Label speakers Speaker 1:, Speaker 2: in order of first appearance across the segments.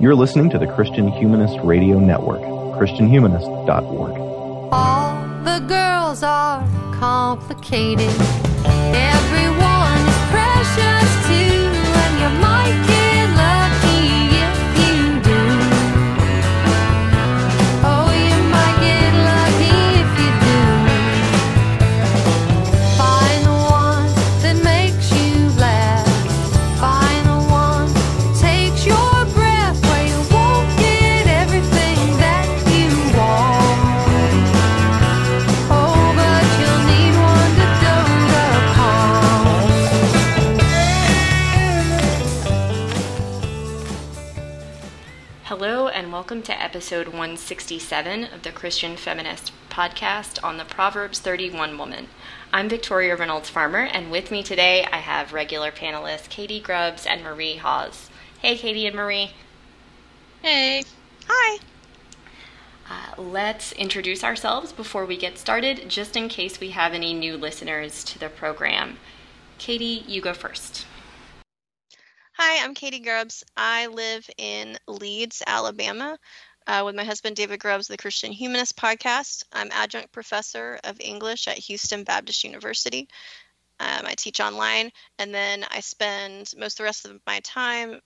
Speaker 1: You're listening to the Christian Humanist Radio Network, ChristianHumanist.org.
Speaker 2: All the girls are complicated. Everyone
Speaker 3: episode 167 of the Christian Feminist podcast on the Proverbs 31 woman. I'm Victoria Reynolds Farmer, and with me today I have regular panelists Katie Grubbs and Marie Hawes. Hey, Katie and Marie.
Speaker 4: Hey. Hi.
Speaker 3: Uh, let's introduce ourselves before we get started, just in case we have any new listeners to the program. Katie, you go first.
Speaker 4: Hi, I'm Katie Grubbs. I live in Leeds, Alabama, uh, with my husband David Grubbs, the Christian Humanist podcast. I'm adjunct professor of English at Houston Baptist University. Um, I teach online, and then I spend most of the rest of my time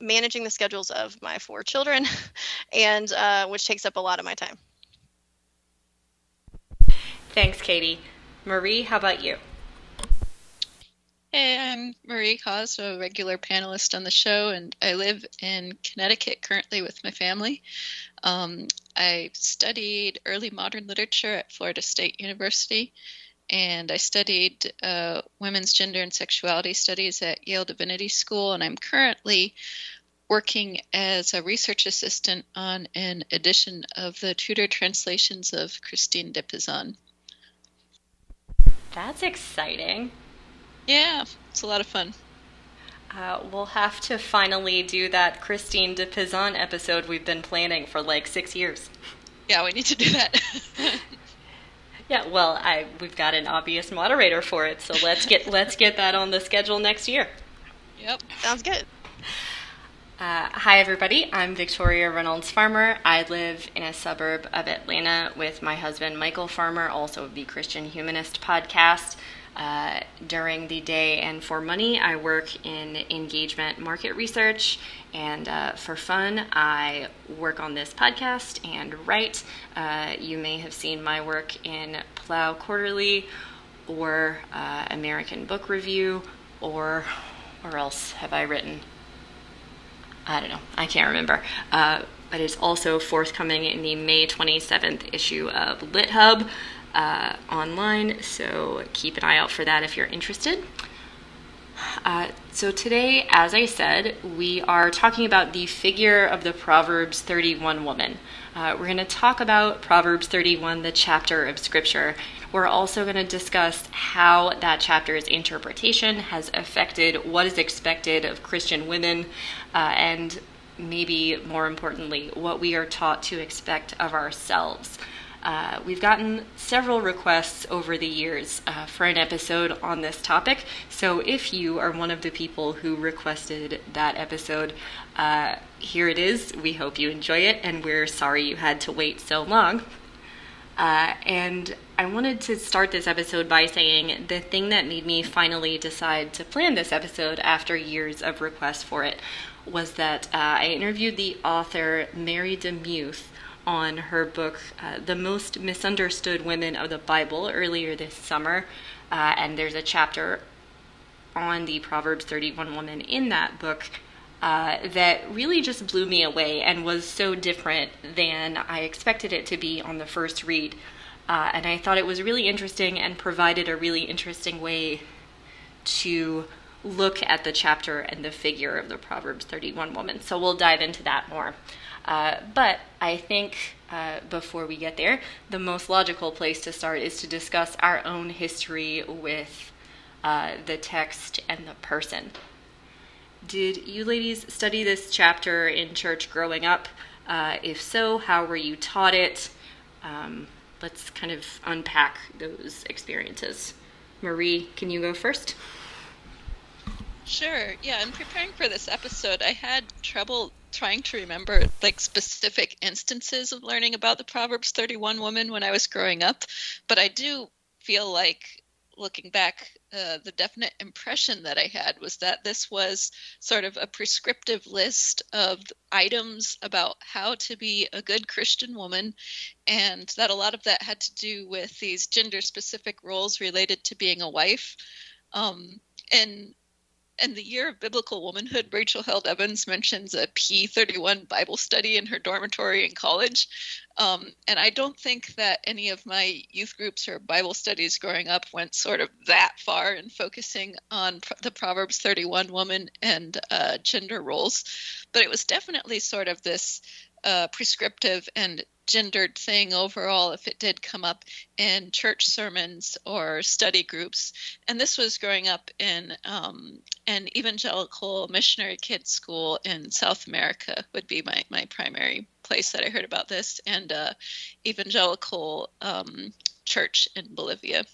Speaker 4: managing the schedules of my four children, and uh, which takes up a lot of my time.
Speaker 3: Thanks, Katie. Marie, how about you?
Speaker 5: Hey, I'm Marie Hawes, a regular panelist on the show, and I live in Connecticut currently with my family. Um, I studied early modern literature at Florida State University, and I studied uh, women's gender and sexuality studies at Yale Divinity School, and I'm currently working as a research assistant on an edition of the Tudor translations of Christine de Pizan.
Speaker 3: That's exciting.
Speaker 5: Yeah, it's a lot of fun.
Speaker 3: Uh, we'll have to finally do that Christine de Pizan episode we've been planning for like six years.
Speaker 5: Yeah, we need to do that.
Speaker 3: Yeah, well, I we've got an obvious moderator for it, so let's get let's get that on the schedule next year.
Speaker 5: yep.
Speaker 4: Sounds good.
Speaker 3: Uh, hi, everybody. I'm Victoria Reynolds Farmer. I live in a suburb of Atlanta with my husband, Michael Farmer, also of the Christian Humanist podcast. Uh, during the day and for money, I work in engagement market research. And uh, for fun, I work on this podcast and write. Uh, you may have seen my work in Plough Quarterly or uh, American Book Review, or where else have I written? I don't know. I can't remember. Uh, but it's also forthcoming in the May 27th issue of Lit LitHub uh, online. So keep an eye out for that if you're interested. Uh, so today, as I said, we are talking about the figure of the Proverbs 31 woman. Uh, we're going to talk about Proverbs 31, the chapter of Scripture. We're also going to discuss how that chapter's interpretation has affected what is expected of Christian women, uh, and maybe more importantly, what we are taught to expect of ourselves. Uh, we've gotten several requests over the years uh, for an episode on this topic. So if you are one of the people who requested that episode, uh, here it is. We hope you enjoy it, and we're sorry you had to wait so long. Uh, and I wanted to start this episode by saying the thing that made me finally decide to plan this episode after years of requests for it was that uh, I interviewed the author Mary DeMuth on her book, uh, The Most Misunderstood Women of the Bible, earlier this summer. Uh, and there's a chapter on the Proverbs 31 woman in that book uh, that really just blew me away and was so different than I expected it to be on the first read. Uh, and I thought it was really interesting and provided a really interesting way to look at the chapter and the figure of the Proverbs 31 woman. So we'll dive into that more. Uh, but I think uh, before we get there, the most logical place to start is to discuss our own history with uh, the text and the person. Did you ladies study this chapter in church growing up? Uh, if so, how were you taught it? Um, let's kind of unpack those experiences. Marie, can you go first?
Speaker 5: Sure. Yeah, in preparing for this episode, I had trouble trying to remember like specific instances of learning about the Proverbs 31 woman when I was growing up, but I do feel like looking back, uh, the definite impression that I had was that this was sort of a prescriptive list of items about how to be a good Christian woman, and that a lot of that had to do with these gender specific roles related to being a wife. Um, and in the year of biblical womanhood, Rachel Held Evans mentions a P31 Bible study in her dormitory in college. Um, and I don't think that any of my youth groups or Bible studies growing up went sort of that far in focusing on the Proverbs 31 woman and uh, gender roles. But it was definitely sort of this uh, prescriptive and gendered thing overall if it did come up in church sermons or study groups. And this was growing up in um, an evangelical missionary kids school in South America would be my, my primary place that I heard about this, and uh, evangelical um, church in Bolivia.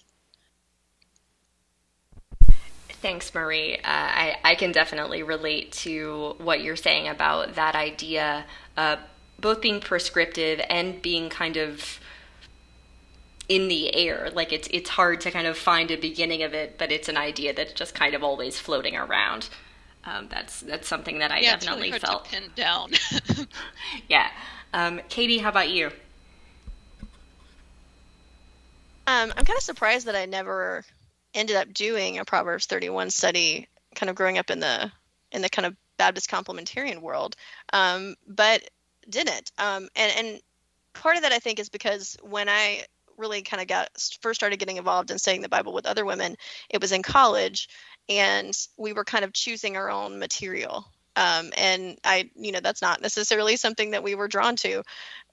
Speaker 3: Thanks, Marie. Uh, I, I can definitely relate to what you're saying about that idea. Uh, both being prescriptive and being kind of in the air. Like it's it's hard to kind of find a beginning of it, but it's an idea that's just kind of always floating around. Um, that's that's something that I
Speaker 5: yeah,
Speaker 3: definitely
Speaker 5: it's really
Speaker 3: felt.
Speaker 5: hard to pin down.
Speaker 3: yeah, um, Katie, how about you?
Speaker 4: Um, I'm kind of surprised that I never ended up doing a Proverbs 31 study, kind of growing up in the in the kind of Baptist complementarian world, um, but didn't. Um, and and part of that I think is because when I really kind of got first started getting involved in studying the Bible with other women, it was in college, and we were kind of choosing our own material. Um, and I, you know, that's not necessarily something that we were drawn to.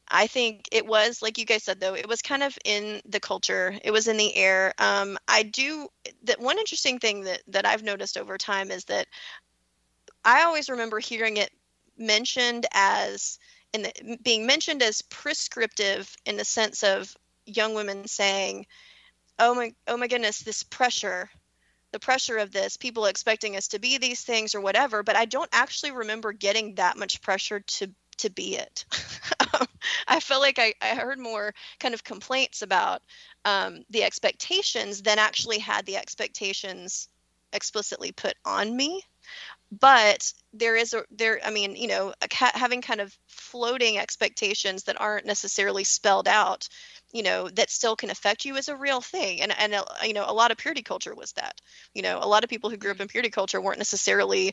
Speaker 4: I think it was, like you guys said, though, it was kind of in the culture. It was in the air. Um, I do that. One interesting thing that that I've noticed over time is that I always remember hearing it mentioned as in the, being mentioned as prescriptive in the sense of young women saying, "Oh my, oh my goodness, this pressure." the pressure of this people expecting us to be these things or whatever but i don't actually remember getting that much pressure to to be it i felt like I, I heard more kind of complaints about um, the expectations than actually had the expectations explicitly put on me but there is a there i mean you know having kind of floating expectations that aren't necessarily spelled out you know that still can affect you is a real thing. And and uh, you know a lot of purity culture was that. You know a lot of people who grew up in purity culture weren't necessarily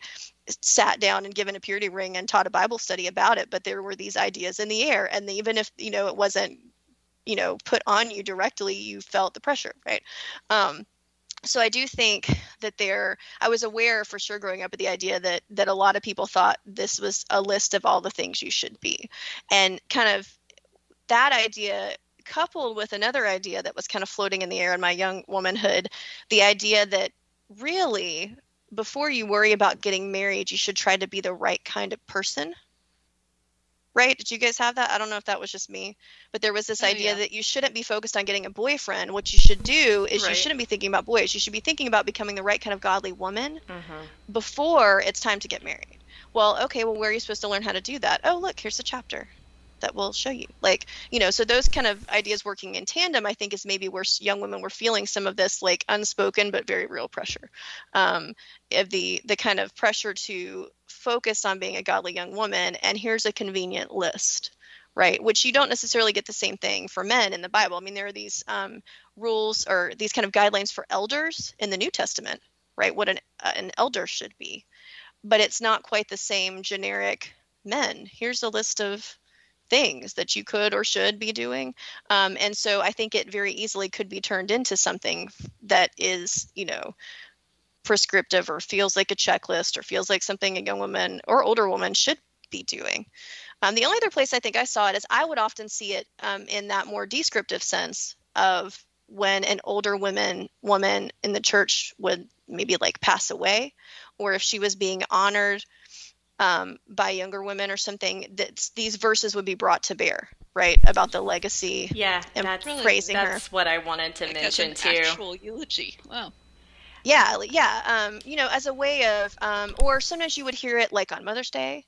Speaker 4: sat down and given a purity ring and taught a bible study about it but there were these ideas in the air. And even if you know it wasn't you know put on you directly you felt the pressure right? Um so I do think that there I was aware for sure growing up of the idea that that a lot of people thought this was a list of all the things you should be. And kind of that idea coupled with another idea that was kind of floating in the air in my young womanhood, the idea that really before you worry about getting married, you should try to be the right kind of person right? Did you guys have that? I don't know if that was just me, but there was this
Speaker 5: Oh,
Speaker 4: idea
Speaker 5: yeah.
Speaker 4: that you shouldn't be focused on getting a boyfriend. What you should do is you shouldn't be thinking about boys. You should be thinking about becoming the right kind of godly woman
Speaker 3: Mm-hmm.
Speaker 4: before it's time to get married. Well, okay, well, where are you supposed to learn how to do that? Oh, look, here's a chapter that will show you. Like, you know, so those kind of ideas working in tandem, I think, is maybe where young women were feeling some of this like unspoken but very real pressure, um, of the the kind of pressure to focus on being a godly young woman. And here's a convenient list, right? Which you don't necessarily get the same thing for men in the Bible. I mean, there are these um, rules or these kind of guidelines for elders in the New Testament, right? What an uh, an elder should be but it's not quite the same generic men. Here's a list of things that you could or should be doing. Um, and so I think it very easily could be turned into something that is, you know, prescriptive or feels like a checklist or feels like something a young woman or older woman should be doing. Um, the only other place I think I saw it is I would often see it um, in that more descriptive sense of when an older woman woman in the church would maybe like pass away or if she was being honored um, by younger women or something that these verses would be brought to bear right about the legacy
Speaker 3: Yeah,
Speaker 4: And
Speaker 3: that's
Speaker 5: really
Speaker 4: praising her
Speaker 3: that's what I wanted to
Speaker 5: Like
Speaker 3: mention too.
Speaker 5: actual eulogy. Wow.
Speaker 4: Yeah yeah um, you know as a way of um, or sometimes you would hear it like on mother's day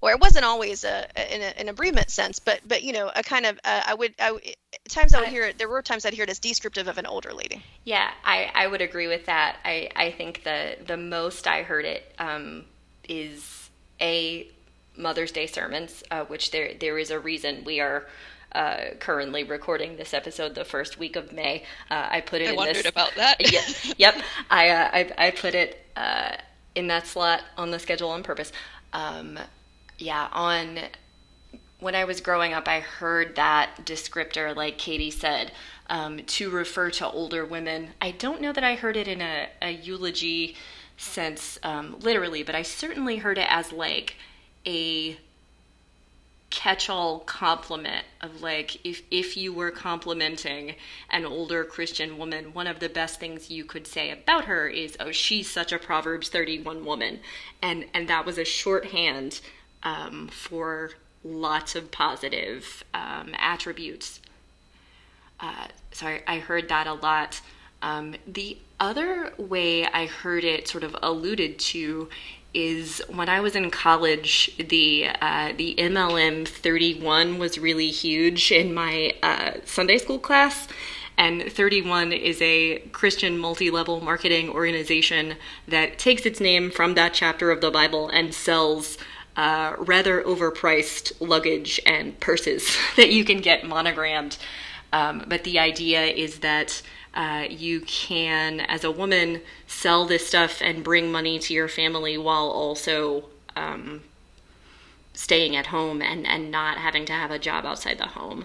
Speaker 4: or it wasn't always a in a, an agreement sense, but but you know a kind of uh, I would I times I would hear it. There were times I'd hear it as descriptive of an older lady.
Speaker 3: Yeah, I, I would agree with that. I, I think the the most I heard it um, is a Mother's Day sermons, uh, which there there is a reason we are uh, currently recording this episode the first week of May. Uh, I put it
Speaker 5: I
Speaker 3: in
Speaker 5: wondered
Speaker 3: this.
Speaker 5: about that.
Speaker 3: yep, yep. I, uh, I I put it uh, in that slot on the schedule on purpose. Um, yeah, on when I was growing up, I heard that descriptor, like Katie said, um, to refer to older women. I don't know that I heard it in a, a eulogy sense, um, literally, but I certainly heard it as like a catch-all compliment of like if if you were complimenting an older Christian woman, one of the best things you could say about her is, "Oh, she's such a Proverbs 31 woman," and and that was a shorthand um, for lots of positive um, attributes. Uh, so I, I heard that a lot. Um, the other way I heard it sort of alluded to is when I was in college, the uh, the MLM 31 was really huge in my uh, Sunday school class. And 31 is a Christian multi level marketing organization that takes its name from that chapter of the Bible and sells uh, rather overpriced luggage and purses that you can get monogrammed. Um, but the idea is that uh, you can, as a woman, sell this stuff and bring money to your family while also um, staying at home and, and not having to have a job outside the home.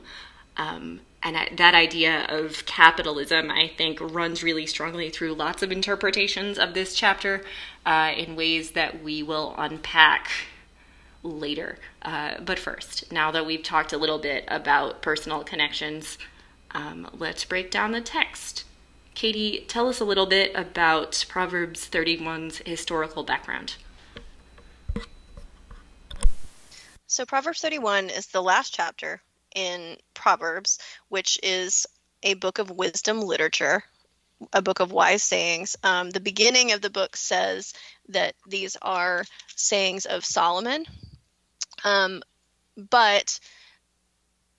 Speaker 3: Um, and that idea of capitalism, I think, runs really strongly through lots of interpretations of this chapter uh, in ways that we will unpack later. Uh, but first, now that we've talked a little bit about personal connections, um, let's break down the text. Katie, tell us a little bit about Proverbs 31's historical background.
Speaker 4: So Proverbs 31 is the last chapter in Proverbs, which is a book of wisdom literature, a book of wise sayings. Um, the beginning of the book says that these are sayings of Solomon, um, but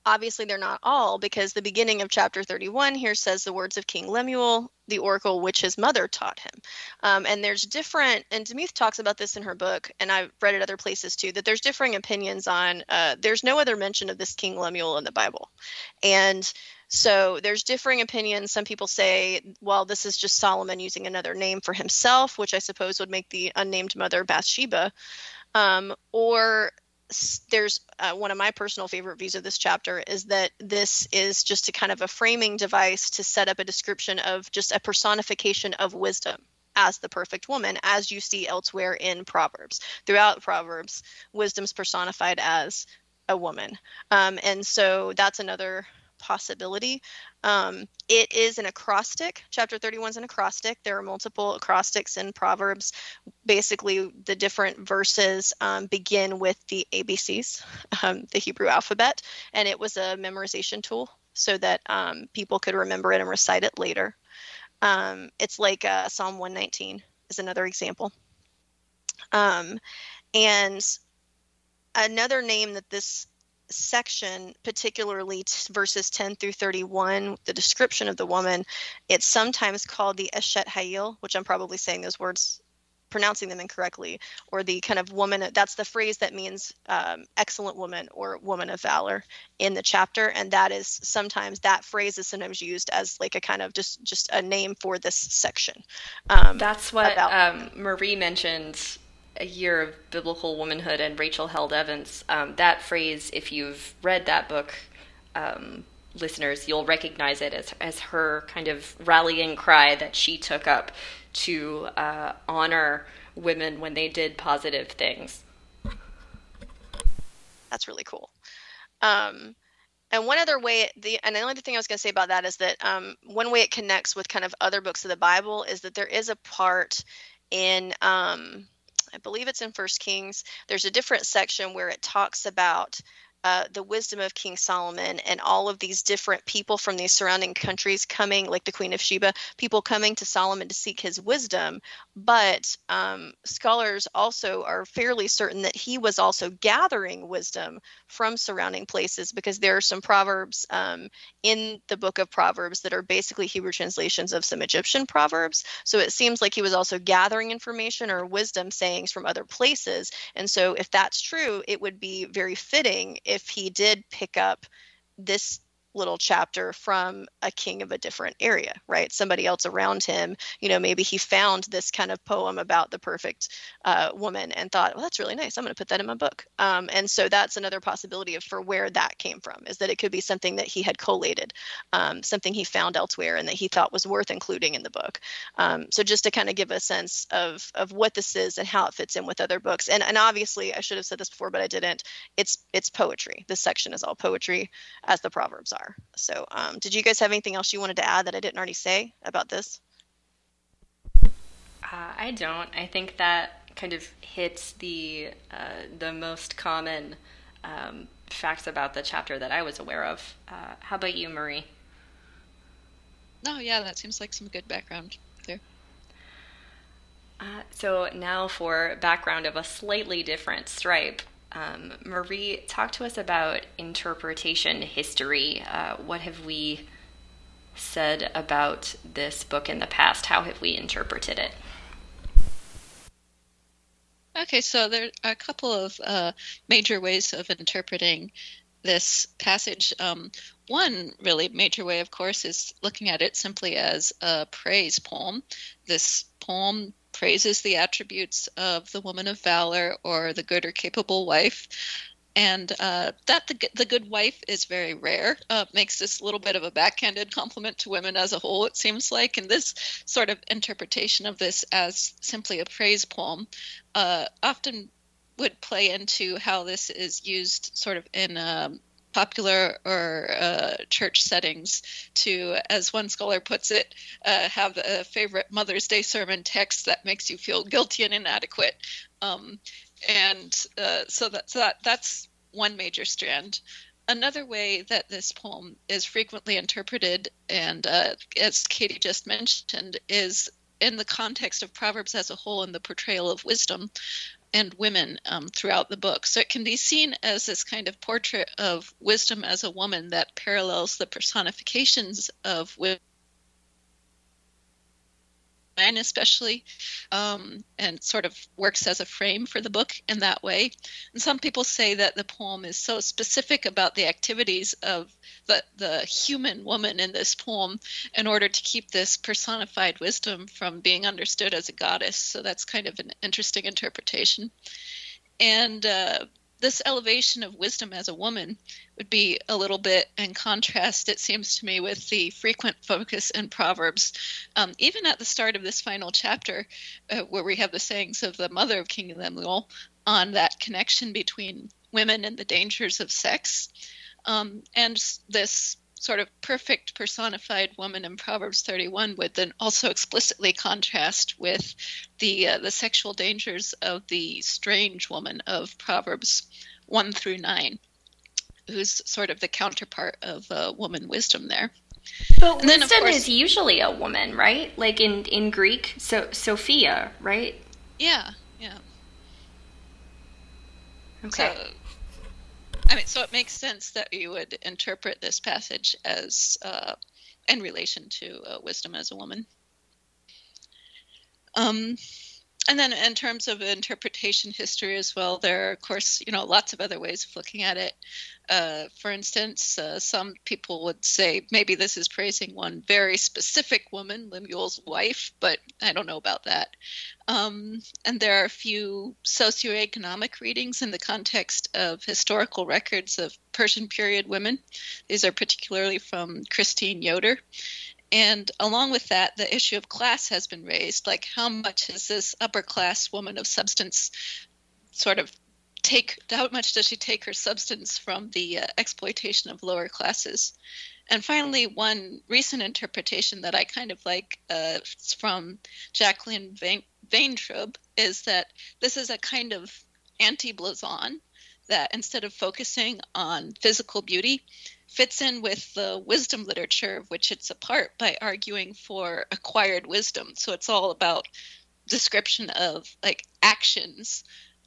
Speaker 4: obviously they're not all because the beginning of chapter 31 here says the words of King Lemuel, the oracle which his mother taught him. Um, and there's different, and DeMuth talks about this in her book, and I've read it other places too, that there's differing opinions on, uh, there's no other mention of this King Lemuel in the Bible. And so there's differing opinions. Some people say, well, this is just Solomon using another name for himself, which I suppose would make the unnamed mother Bathsheba. Um, or there's uh, one of my personal favorite views of this chapter is that this is just a kind of a framing device to set up a description of just a personification of wisdom as the perfect woman, as you see elsewhere in Proverbs. Throughout Proverbs, wisdom's personified as a woman. Um, and so that's another possibility. Um, it is an acrostic. Chapter 31 is an acrostic. There are multiple acrostics in Proverbs. Basically, the different verses um, begin with the ABCs, um, the Hebrew alphabet, and it was a memorization tool so that um, people could remember it and recite it later. Um, it's like uh, Psalm 119 is another example. Um, and another name that this section, particularly t- verses 10 through 31, the description of the woman, it's sometimes called the Eshet Hayil, which I'm probably saying those words, pronouncing them incorrectly, or the kind of woman, that's the phrase that means um, excellent woman or woman of valor in the chapter. And that is sometimes, that phrase is sometimes used as like a kind of just, just a name for this section. Um,
Speaker 3: That's what
Speaker 4: about-
Speaker 3: um, Marie mentioned a year of biblical womanhood and Rachel Held Evans. Um, that phrase, if you've read that book, um, listeners, you'll recognize it as, as her kind of rallying cry that she took up to uh, honor women when they did positive things.
Speaker 4: that's really cool. Um, and one other way, the and the only thing I was going to say about that is that um, one way it connects with kind of other books of the Bible is that there is a part in, um, I believe it's in First Kings. There's a different section where it talks about uh, the wisdom of King Solomon and all of these different people from these surrounding countries coming, like the Queen of Sheba, people coming to Solomon to seek his wisdom. But um, scholars also are fairly certain that he was also gathering wisdom from surrounding places because there are some proverbs um, in the book of Proverbs that are basically Hebrew translations of some Egyptian proverbs. So it seems like he was also gathering information or wisdom sayings from other places. And so if that's true, it would be very fitting if he did pick up this little chapter from a king of a different area, right? Somebody else around him, you know, maybe he found this kind of poem about the perfect uh, woman and thought, well, that's really nice. I'm going to put that in my book. Um, and so that's another possibility of for where that came from is that it could be something that he had collated, um, something he found elsewhere and that he thought was worth including in the book. Um, so just to kind of give a sense of of what this is and how it fits in with other books. And and obviously, I should have said this before, but I didn't. It's it's poetry. This section is all poetry, as the proverbs are. So, um, did you guys have anything else you wanted to add that I didn't already say about this?
Speaker 3: Uh, I don't. I think that kind of hits the uh, the most common um, facts about the chapter that I was aware of. Uh, how about you, Marie?
Speaker 5: Oh, yeah, that seems like some good background there.
Speaker 3: Uh, so now for background of a slightly different stripe. Um, Marie, talk to us about interpretation history. Uh, what have we said about this book in the past? How have we interpreted it?
Speaker 5: Okay, so there are a couple of uh, major ways of interpreting this passage. Um, one really major way, of course, is looking at it simply as a praise poem. This poem praises the attributes of the woman of valor or the good or capable wife. And uh, that the, the good wife is very rare, uh, makes this a little bit of a backhanded compliment to women as a whole, it seems like. And this sort of interpretation of this as simply a praise poem uh, often would play into how this is used sort of in um, popular or uh, church settings to, as one scholar puts it, uh, have a favorite Mother's Day sermon text that makes you feel guilty and inadequate. Um, and uh, so, that, so that, that's one major strand. Another way that this poem is frequently interpreted, and uh, as Katie just mentioned, is in the context of Proverbs as a whole and the portrayal of wisdom and women um, throughout the book. So it can be seen as this kind of portrait of wisdom as a woman that parallels the personifications of women especially um, and sort of works as a frame for the book in that way. And some people say that the poem is so specific about the activities of the, the human woman in this poem in order to keep this personified wisdom from being understood as a goddess. So that's kind of an interesting interpretation. And uh, this elevation of wisdom as a woman would be a little bit in contrast, it seems to me, with the frequent focus in Proverbs. Um, even at the start of this final chapter, uh, where we have the sayings of the mother of King Lemuel on that connection between women and the dangers of sex, um, and this sort of perfect personified woman in Proverbs 31 would then also explicitly contrast with the uh, the sexual dangers of the strange woman of Proverbs 1 through 9, who's sort of the counterpart of uh, woman wisdom there.
Speaker 3: But and wisdom course, is usually a woman, right? Like in in Greek, so Sophia, right?
Speaker 5: Yeah, yeah.
Speaker 3: Okay.
Speaker 5: So, I mean, so it makes sense that you would interpret this passage as uh, in relation to uh, wisdom as a woman. Um, and then in terms of interpretation history as well, there are of course you know lots of other ways of looking at it. Uh, for instance, uh, some people would say maybe this is praising one very specific woman, Lemuel's wife, but I don't know about that. Um, and there are a few socioeconomic readings in the context of historical records of Persian period women. These are particularly from Christine Yoder. And along with that, the issue of class has been raised. Like, how much is this upper class woman of substance sort of take? How much does she take her substance from the uh, exploitation of lower classes? And finally, one recent interpretation that I kind of like uh, from Jacqueline Vain- Vayntrub is that this is a kind of anti Blazon that instead of focusing on physical beauty, fits in with the wisdom literature of which it's a part by arguing for acquired wisdom. So it's all about description of like actions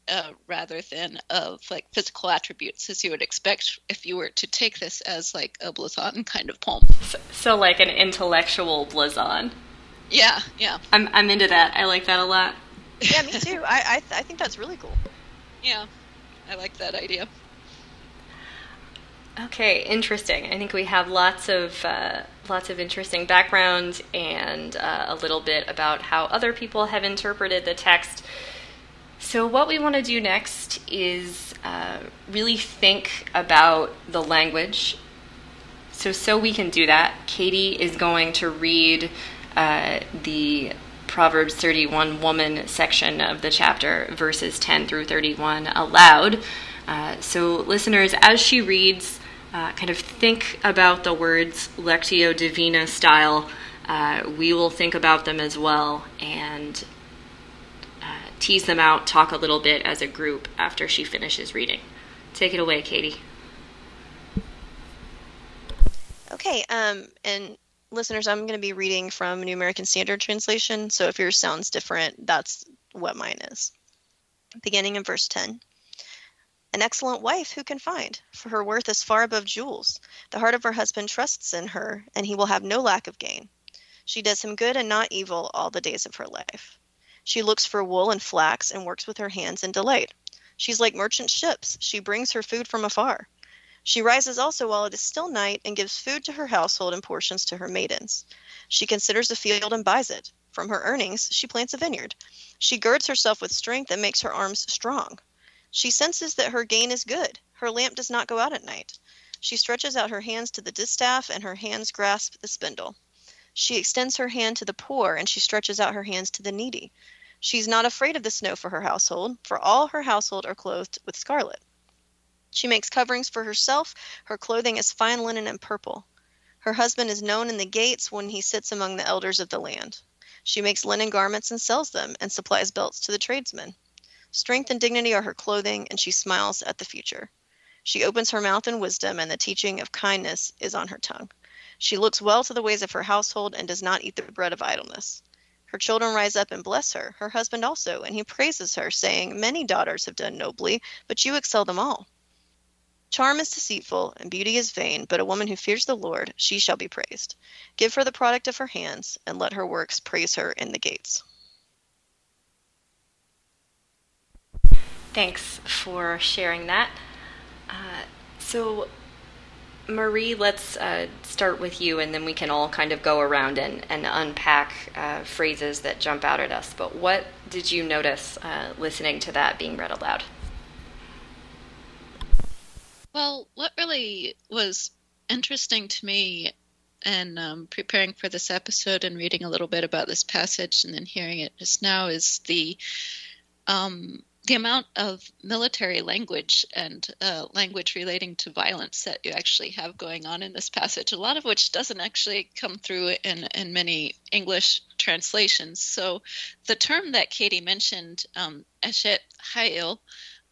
Speaker 5: uh, rather than of like physical attributes, as you would expect if you were to take this as like a Blazon kind of poem.
Speaker 3: So, so like an intellectual Blazon.
Speaker 5: Yeah, yeah,
Speaker 3: I'm I'm into that. I like that a lot.
Speaker 4: Yeah, me too. I I, th- I think that's really cool.
Speaker 5: yeah. I like that idea.
Speaker 3: Okay, interesting. I think we have lots of uh, lots of interesting background and uh, a little bit about how other people have interpreted the text. So, what we want to do next is uh, really think about the language. So, so we can do that, Katie is going to read uh, the Proverbs 31 woman section of the chapter, verses 10 through 31, aloud. Uh, so, listeners, as she reads, uh, kind of think about the words Lectio Divina style. Uh, we will think about them as well and uh, tease them out, talk a little bit as a group after she finishes reading. Take it away, Katie.
Speaker 4: Okay, um, and listeners, I'm going to be reading from New American Standard Translation. So if yours sounds different, that's what mine is. Beginning in verse 10. An excellent wife who can find? For her worth is far above jewels. The heart of her husband trusts in her, and he will have no lack of gain. She does him good and not evil all the days of her life. She looks for wool and flax and works with her hands in delight. She's like merchant ships. She brings her food from afar. She rises also while it is still night and gives food to her household and portions to her maidens. She considers a field and buys it. From her earnings, she plants a vineyard. She girds herself with strength and makes her arms strong. She senses that her gain is good. Her lamp does not go out at night. She stretches out her hands to the distaff, and her hands grasp the spindle. She extends her hand to the poor, and she stretches out her hands to the needy. She is not afraid of the snow for her household, for all her household are clothed with scarlet. She makes coverings for herself. Her clothing is fine linen and purple. Her husband is known in the gates when he sits among the elders of the land. She makes linen garments and sells them, and supplies belts to the tradesmen. Strength and dignity are her clothing, and she smiles at the future. She opens her mouth in wisdom, and the teaching of kindness is on her tongue. She looks well to the ways of her household and does not eat the bread of idleness. Her children rise up and bless her, her husband also, and he praises her, saying, Many daughters have done nobly, but you excel them all. Charm is deceitful, and beauty is vain, but a woman who fears the Lord, she shall be praised. Give her the product of her hands, and let her works praise her in the gates.
Speaker 3: Thanks for sharing that. Uh, so, Marie, let's uh, start with you, and then we can all kind of go around and, and unpack uh, phrases that jump out at us. But what did you notice uh, listening to that being read aloud?
Speaker 5: Well, what really was interesting to me in um, preparing for this episode and reading a little bit about this passage and then hearing it just now is the um, the amount of military language and uh, language relating to violence that you actually have going on in this passage, a lot of which doesn't actually come through in, in many English translations. So the term that Katie mentioned, um, Eshet Hayil,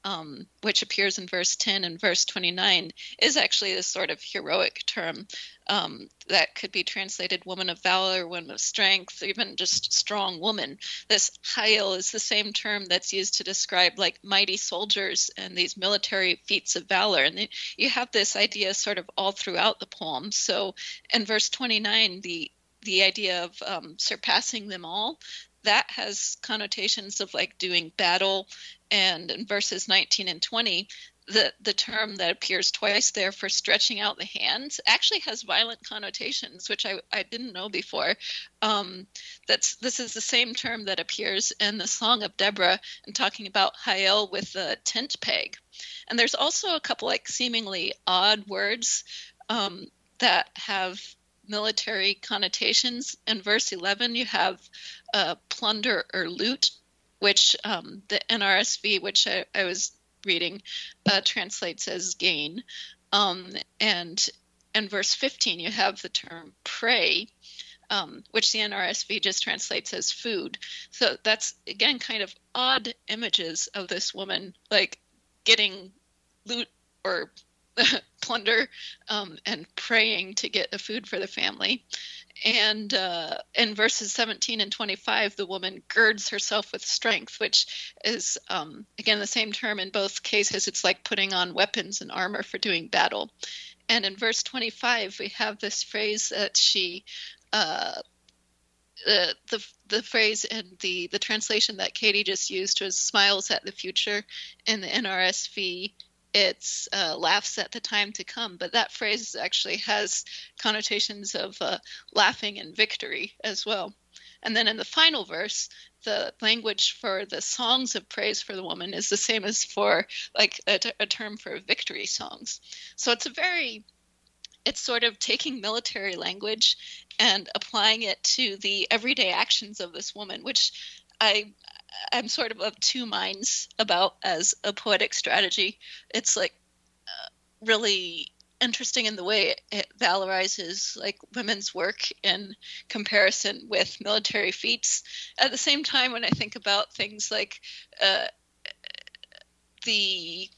Speaker 5: um, which appears in verse 10 and verse 29, is actually a sort of heroic term um, that could be translated woman of valor, woman of strength, even just strong woman. This Hail is the same term that's used to describe like mighty soldiers and these military feats of valor. And you have this idea sort of all throughout the poem. So in verse 29, the the idea of um, surpassing them all that has connotations of like doing battle and in verses 19 and 20 the the term that appears twice there for stretching out the hands actually has violent connotations which i, I didn't know before. Um, that's this is the same term that appears in the song of deborah and talking about Jael with the tent peg. And there's also a couple like seemingly odd words um, that have military connotations. In verse 11, you have uh, plunder or loot, which um, the NRSV, which I, I was reading, uh, translates as gain. Um, and in verse 15, you have the term prey. Um, which the NRSV just translates as food. So that's again kind of odd images of this woman like getting loot or plunder um, and preying to get the food for the family. And uh, in verses 17 and 25, the woman girds herself with strength, which is, um, again, the same term in both cases. It's like putting on weapons and armor for doing battle. And in verse 25, we have this phrase that she uh, the, the the phrase and the the translation that Katie just used was "smiles at the future." In the NRSV, it's uh, laughs at the time to come. But that phrase actually has connotations of uh, laughing and victory as well. And then in the final verse, the language for the songs of praise for the woman is the same as for like a, t- a term for victory songs. So it's a very it's sort of taking military language and applying it to the everyday actions of this woman, which I I'm sort of of two minds about as a poetic strategy. It's like uh, really interesting in the way it, valorizes like women's work in comparison with military feats. At the same time, when I think about things like uh, the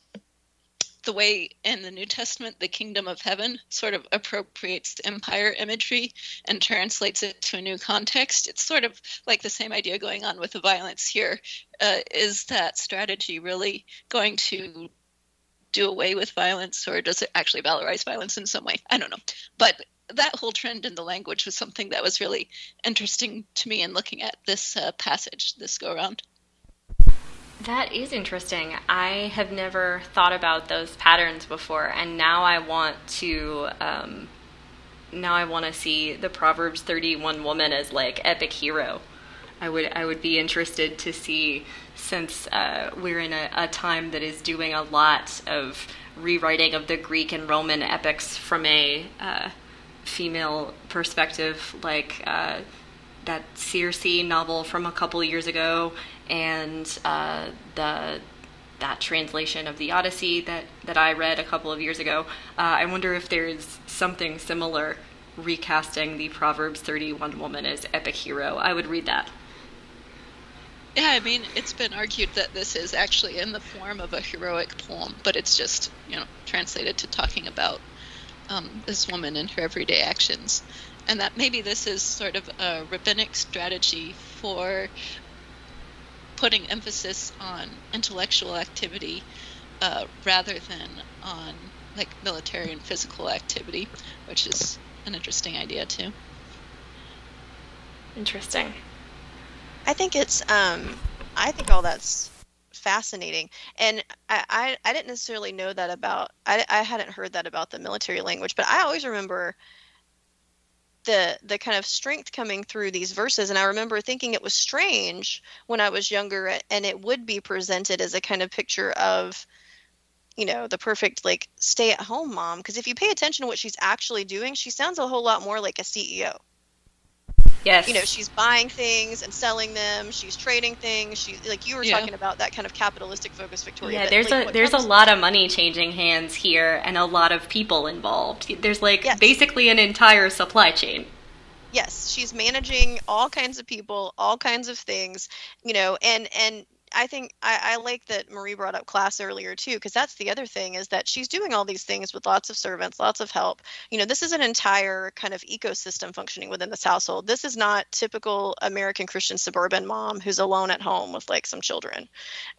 Speaker 5: the way in the New Testament the kingdom of heaven sort of appropriates empire imagery and translates it to a new context. It's sort of like the same idea going on with the violence here. Uh, is that strategy really going to do away with violence or does it actually valorize violence in some way? I don't know. But that whole trend in the language was something that was really interesting to me in looking at this uh, passage this go around.
Speaker 3: That is interesting. I have never thought about those patterns before, and now I want to. Um, now I want to see the Proverbs 31 woman as like epic hero. I would I would be interested to see since uh, we're in a, a time that is doing a lot of rewriting of the Greek and Roman epics from a uh, female perspective, like uh, that Circe novel from a couple years ago, and uh, the that translation of the Odyssey that that I read a couple of years ago. Uh, I wonder if there's something similar recasting the Proverbs 31 woman as epic hero. I would read that.
Speaker 5: Yeah, I mean, it's been argued that this is actually in the form of a heroic poem, but it's just, you know, translated to talking about um, this woman and her everyday actions. And that maybe this is sort of a rabbinic strategy for putting emphasis on intellectual activity uh, rather than on like military and physical activity, which is an interesting idea too.
Speaker 3: Interesting.
Speaker 4: I think it's um I think all that's fascinating. And I, I, I didn't necessarily know that about I, I hadn't heard that about the military language, but I always remember the the kind of strength coming through these verses. And i remember thinking it was strange when i was younger and it would be presented as a kind of picture of you know the perfect like stay at home mom. Because if you pay attention to what she's actually doing she sounds a whole lot more like a ceo
Speaker 3: Yes.
Speaker 4: you know she's buying things and selling them she's trading things she like you were
Speaker 5: Yeah.
Speaker 4: talking about that kind of capitalistic focus victoria
Speaker 3: Yeah, there's
Speaker 4: like,
Speaker 3: a there's a lot of money changing hands here and a lot of people involved. There's like
Speaker 4: Yes.
Speaker 3: basically an entire supply chain.
Speaker 4: yes she's managing all kinds of people all kinds of things you know and and i think i, I like that marie brought up class earlier too because that's the other thing is that she's doing all these things with lots of servants lots of help. You know this is an entire kind of ecosystem functioning within this household. This is not typical american christian suburban mom who's alone at home with like some children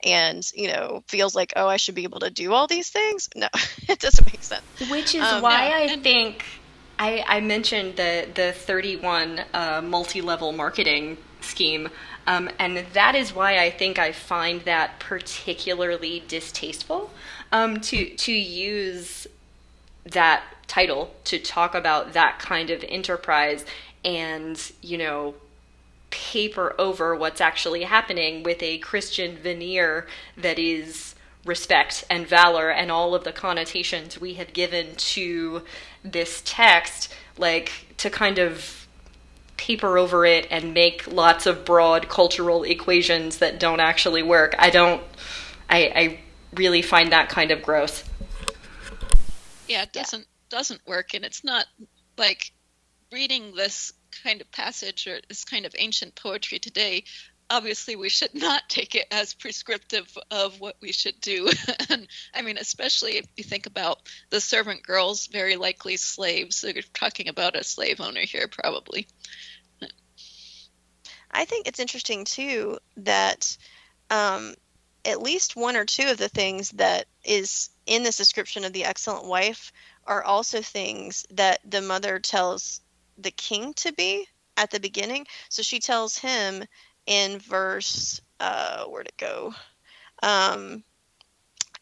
Speaker 4: and you know feels like oh i should be able to do all these things? No it doesn't make sense.
Speaker 3: Which is
Speaker 4: Um,
Speaker 3: why
Speaker 5: yeah,
Speaker 3: I think I, I mentioned the the 31 uh, multi-level marketing scheme, um, and that is why I think I find that particularly distasteful um, to to use that title to talk about that kind of enterprise and you know paper over what's actually happening with a Christian veneer that is respect and valor and all of the connotations we have given to this text, like to kind of paper over it and make lots of broad cultural equations that don't actually work. I don't, I, I really find that kind of gross.
Speaker 5: yeah it doesn't doesn't work and it's not like reading this kind of passage or this kind of ancient poetry today obviously we should not take it as prescriptive of what we should do. and I mean, especially if you think about the servant girls, very likely slaves. They're talking about a slave owner here, probably.
Speaker 4: I think it's interesting too that um, at least one or two of the things that is in this description of the excellent wife are also things that the mother tells the king to be at the beginning. So she tells him in verse uh, where'd it go? Um,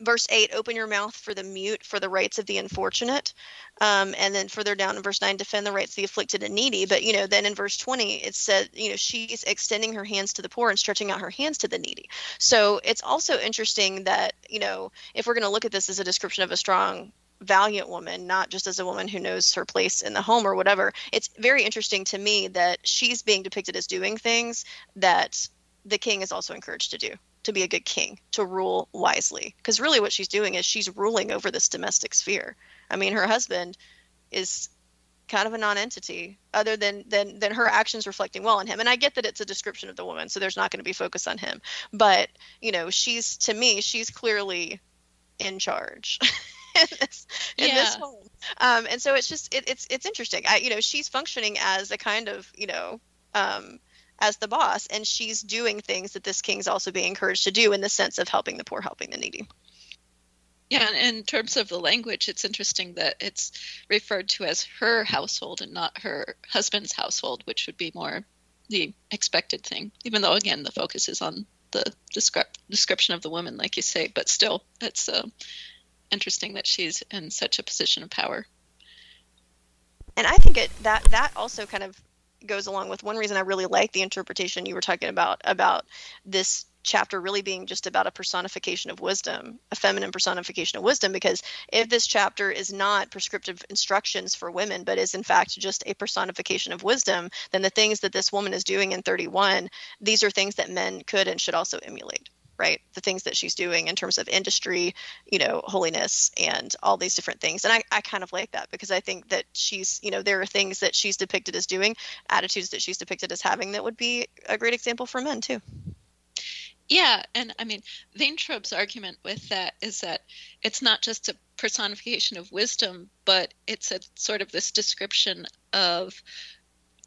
Speaker 4: verse 8 open your mouth for the mute for the rights of the unfortunate. Um, and then further down in verse 9 defend the rights of the afflicted and needy. But you know then in verse 20 it said you know she's extending her hands to the poor and stretching out her hands to the needy. So it's also interesting that you know if we're going to look at this as a description of a strong valiant woman not just as a woman who knows her place in the home or whatever it's very interesting to me that she's being depicted as doing things that the king is also encouraged to do to be a good king, to rule wisely. Because really, what she's doing is she's ruling over this domestic sphere. I mean, her husband is kind of a non-entity other than than than her actions reflecting well on him and i get that it's a description of the woman so there's not going to be focus on him but you know she's to me she's clearly in charge in this, in
Speaker 5: Yeah.
Speaker 4: this home um and so it's just it, it's it's interesting i you know she's functioning as a kind of you know um as the boss and she's doing things that this king's also being encouraged to do in the sense of helping the poor helping the needy
Speaker 5: Yeah, and in terms of the language, it's interesting that it's referred to as her household and not her husband's household, which would be more the expected thing. Even though, again, the focus is on the descrip- description of the woman, like you say, but still, it's uh, interesting that she's in such a position of power.
Speaker 4: and i think it that that also kind of goes along with one reason i really like the interpretation you were talking about about this chapter really being just about a personification of wisdom a feminine personification of wisdom because if this chapter is not prescriptive instructions for women but is in fact just a personification of wisdom then the things that this woman is doing in 31 these are things that men could and should also emulate right the things that she's doing in terms of industry you know holiness and all these different things. And I, I kind of like that because i think that she's you know there are things that she's depicted as doing attitudes that she's depicted as having that would be a great example for men too.
Speaker 5: Yeah, and I mean, Vayntrub's argument with that is that it's not just a personification of wisdom, but it's a sort of this description of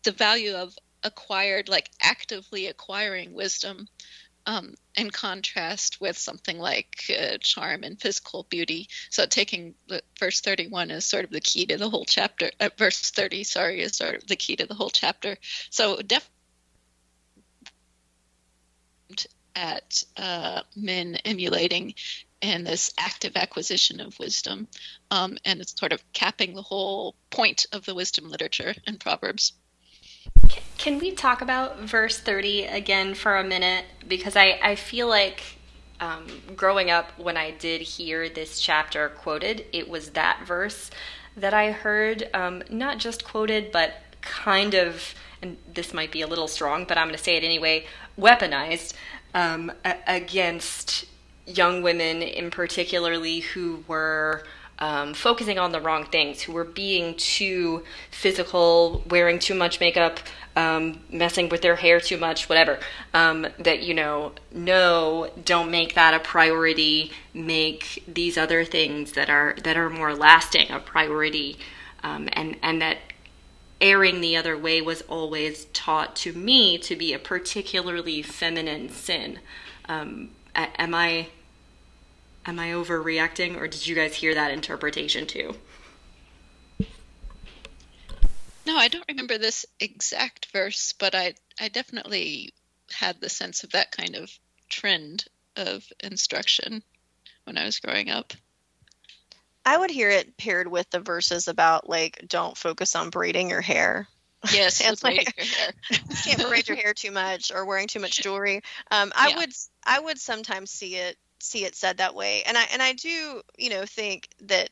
Speaker 5: the value of acquired, like actively acquiring wisdom, um, in contrast with something like uh, charm and physical beauty. So taking the verse 31 is sort of the key to the whole chapter. Uh, verse 30, sorry, is sort of the key to the whole chapter. So definitely at uh, men emulating and this active acquisition of wisdom. Um, and it's sort of capping the whole point of the wisdom literature in Proverbs.
Speaker 3: Can we talk about verse 30 again for a minute? Because I, I feel like um, growing up, when I did hear this chapter quoted, it was that verse that I heard, um, not just quoted, but kind of, and this might be a little strong, but I'm going to say it anyway, weaponized um, a- against young women in particularly who were um, focusing on the wrong things, who were being too physical, wearing too much makeup, um, messing with their hair too much, whatever. Um, that, you know, no, don't make that a priority. Make these other things that are that are more lasting a priority, um, and and that erring the other way was always taught to me to be a particularly feminine sin. Um, am I am I overreacting, or did you guys hear that interpretation too?
Speaker 5: No, I don't remember this exact verse, but I, I definitely had the sense of that kind of trend of instruction when I was growing up.
Speaker 4: i would hear it paired with the verses about like don't focus on braiding your hair
Speaker 5: Yes,
Speaker 4: And like-
Speaker 5: your hair.
Speaker 4: you can't braid your hair too much or wearing too much jewelry. Um, I
Speaker 5: Yeah.
Speaker 4: would I would sometimes see it see it said that way, and I and I do you know think that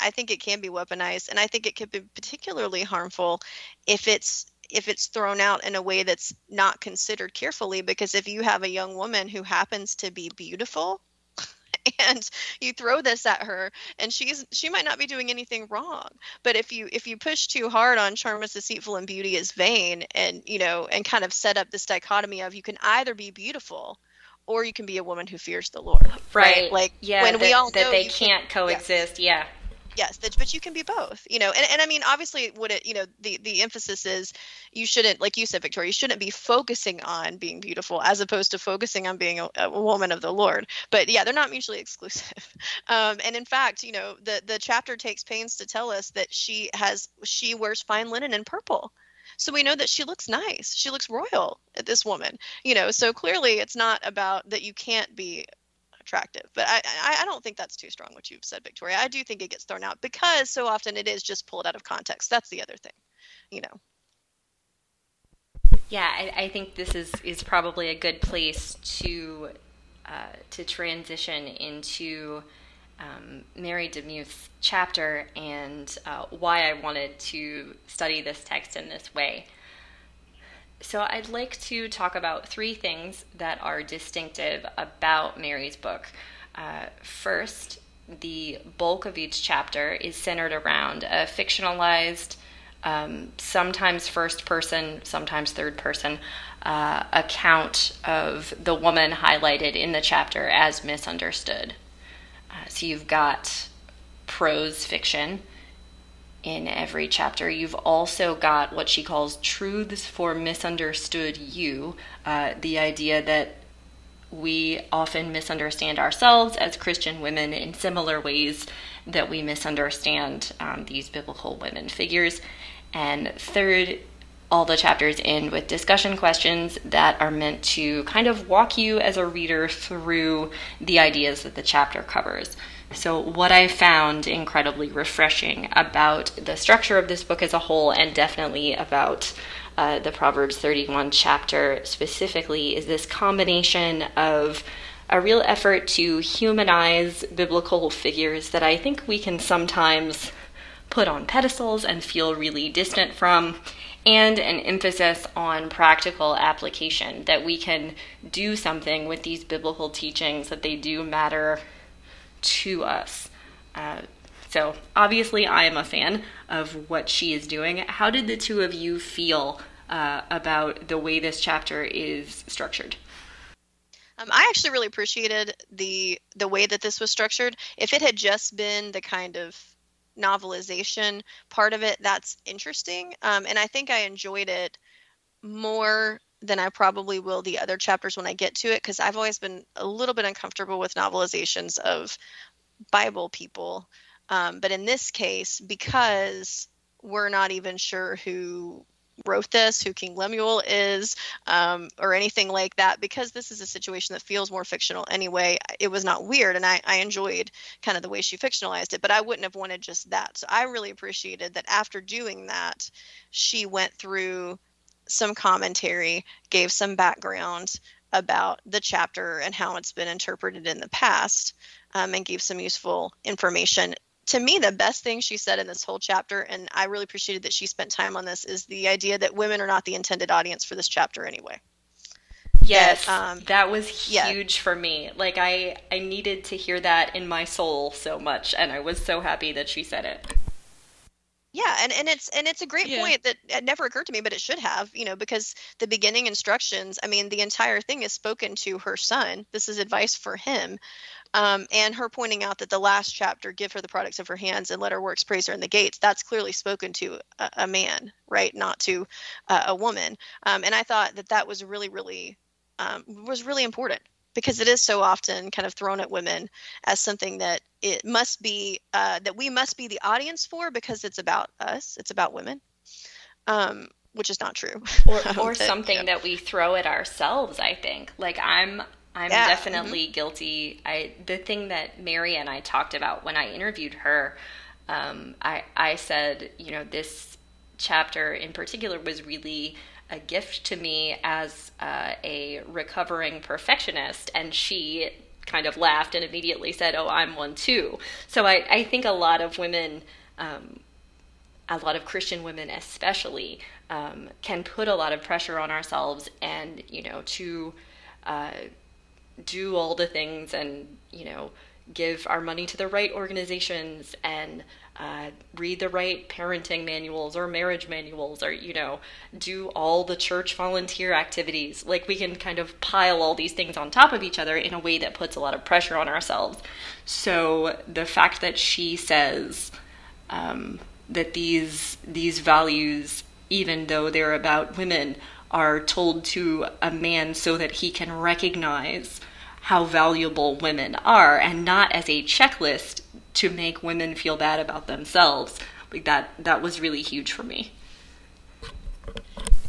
Speaker 4: I think it can be weaponized, and I think it could be particularly harmful if it's if it's thrown out in a way that's not considered carefully. Because if you have a young woman who happens to be beautiful and you throw this at her and she's she might not be doing anything wrong but if you if you push too hard on charm is deceitful and beauty is vain and you know and kind of set up this dichotomy of you can either be beautiful or you can be a woman who fears the lord
Speaker 3: Right.
Speaker 4: like
Speaker 3: yeah,
Speaker 4: when
Speaker 3: that,
Speaker 4: we all
Speaker 3: that they can't coexist. Yeah.
Speaker 4: yes that, but you can be both you know and, and i mean obviously what it you know the the emphasis is you shouldn't like you said victoria you shouldn't be focusing on being beautiful as opposed to focusing on being a, a woman of the lord but yeah they're not mutually exclusive um, and in fact you know the the chapter takes pains to tell us that she has she wears fine linen and purple so we know that she looks nice she looks royal at this woman you know so clearly it's not about that you can't be attractive. But I, I, don't think that's too strong what you've said, Victoria. I do think it gets thrown out because so often it is just pulled out of context. That's the other thing, you know.
Speaker 3: Yeah, I, I think this is, is probably a good place to uh, to transition into um, Mary DeMuth's chapter and uh, why I wanted to study this text in this way. So, I'd like to talk about three things that are distinctive about Mary's book. Uh, first, the bulk of each chapter is centered around a fictionalized, um, sometimes first person, sometimes third person uh, account of the woman highlighted in the chapter as misunderstood. You've got prose fiction in every chapter. You've also got what she calls truths for misunderstood you, uh, the idea that we often misunderstand ourselves as Christian women in similar ways that we misunderstand um, these biblical women figures. And third, all the chapters end with discussion questions that are meant to kind of walk you as a reader through the ideas that the chapter covers. So, what I found incredibly refreshing about the structure of this book as a whole, and definitely about uh, the Proverbs 31 chapter specifically, is this combination of a real effort to humanize biblical figures that I think we can sometimes put on pedestals and feel really distant from, and an emphasis on practical application that we can do something with these biblical teachings, that they do matter to us. Uh, so, obviously, I am a fan of what she is doing. How did the two of you feel uh, about the way this chapter is structured?
Speaker 4: Um, I actually really appreciated the the way that this was structured. If it had just been the kind of novelization part of it, that's interesting. Um, and I think I enjoyed it more than I probably will the other chapters when I get to it because I've always been a little bit uncomfortable with novelizations of Bible people. Um, but in this case, because we're not even sure who wrote this, who King Lemuel is, um, or anything like that, because this is a situation that feels more fictional anyway, it was not weird. And I, I enjoyed kind of the way she fictionalized it, but I wouldn't have wanted just that. So I really appreciated that after doing that, she went through some commentary, gave some background about the chapter and how it's been interpreted in the past, um, and gave some useful information. To me, the best thing she said in this whole chapter, and I really appreciated that she spent time on this, is the idea that women are not the intended audience for this chapter anyway.
Speaker 3: Yes,
Speaker 4: um,
Speaker 3: that was
Speaker 4: yeah.
Speaker 3: huge for me. Like I, I needed to hear that in my soul so much, and I was so happy that she said it.
Speaker 4: Yeah, and, and it's and it's a great
Speaker 5: Yeah.
Speaker 4: point that it never occurred to me, but it should have, you know, because the beginning instructions, I mean, the entire thing is spoken to her son. This is advice for him. Um, and her pointing out that the last chapter, give her the products of her hands and let her works praise her in the gates, that's clearly spoken to a, a man, right? Not to uh, a woman. Um, and I thought that that was really, really, um, was really important because it is so often kind of thrown at women as something that it must be uh, that we must be the audience for because it's about us it's about women um, which is not true
Speaker 3: or, or something
Speaker 4: know,
Speaker 3: that we throw at ourselves i think like i'm i'm
Speaker 4: Yeah, mm-hmm.
Speaker 3: definitely guilty. I the thing that mary and i talked about when i interviewed her um, i i said you know this chapter in particular was really a gift to me as uh, a recovering perfectionist. And she kind of laughed and immediately said oh i'm one too. So i, I think a lot of women um, a lot of Christian women, especially, um, can put a lot of pressure on ourselves, and you know, to uh, do all the things and you know, give our money to the right organizations and uh, read the right parenting manuals or marriage manuals or you know do all the church volunteer activities. Like we can kind of pile all these things on top of each other in a way that puts a lot of pressure on ourselves. So the fact that she says um, that these these values even though they're about women are told to a man so that he can recognize how valuable women are and not as a checklist to make women feel bad about themselves. Like that that was really huge for me.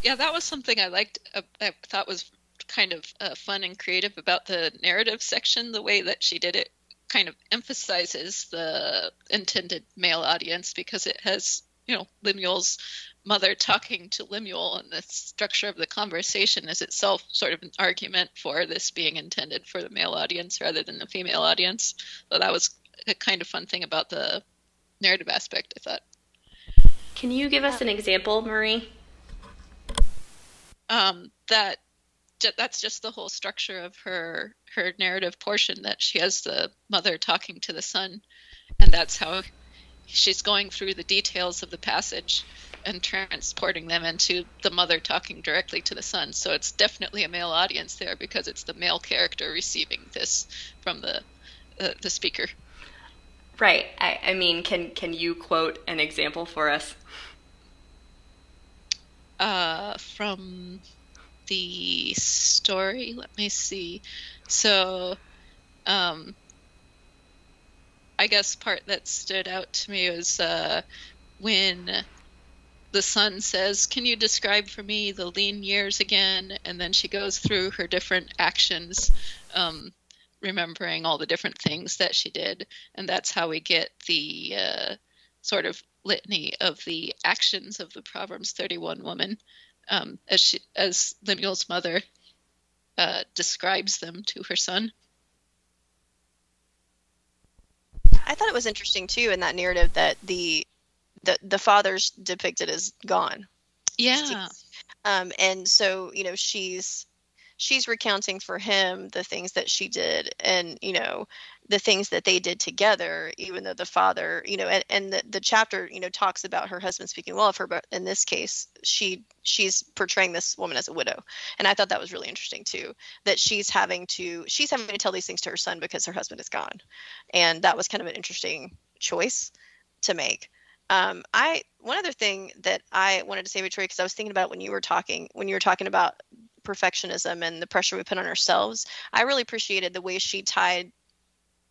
Speaker 5: Yeah, that was something I liked. Uh, I thought was kind of uh, fun and creative about the narrative section. The way that she did it kind of emphasizes the intended male audience because it has, you know, Lemuel's mother talking to Lemuel, and the structure of the conversation is itself sort of an argument for this being intended for the male audience rather than the female audience. So that was a kind of fun thing about the narrative aspect, I thought.
Speaker 3: Can you give us an example, Marie?
Speaker 5: Um, that that's just the whole structure of her her narrative portion that she has the mother talking to the son and that's how she's going through the details of the passage and transporting them into the mother talking directly to the son so it's definitely a male audience there because it's the male character receiving this from the uh, the speaker
Speaker 3: Right. I, I mean, can can you quote an example for us?
Speaker 5: uh, from the story. Let me see. So, um, I guess part that stood out to me was uh, when the son says, "Can you describe for me the lean years again?" And then she goes through her different actions, um, remembering all the different things that she did, and that's how we get the uh, sort of litany of the actions of the Proverbs 31 woman, um, as she, as Lemuel's mother uh, describes them to her son.
Speaker 4: I thought it was interesting too in that narrative that the the the father's depicted as gone.
Speaker 5: Yeah,
Speaker 4: Um, and so you know she's she's recounting for him the things that she did and you know the things that they did together even though the father you know and, and the, the chapter you know talks about her husband speaking well of her but in this case she she's portraying this woman as a widow. And i thought that was really interesting too that she's having to she's having to tell these things to her son because her husband is gone. And that was kind of an interesting choice to make um, I one other thing that I wanted to say, Victoria, because I was thinking about when you were talking when you were talking about perfectionism and the pressure we put on ourselves. I really appreciated the way she tied.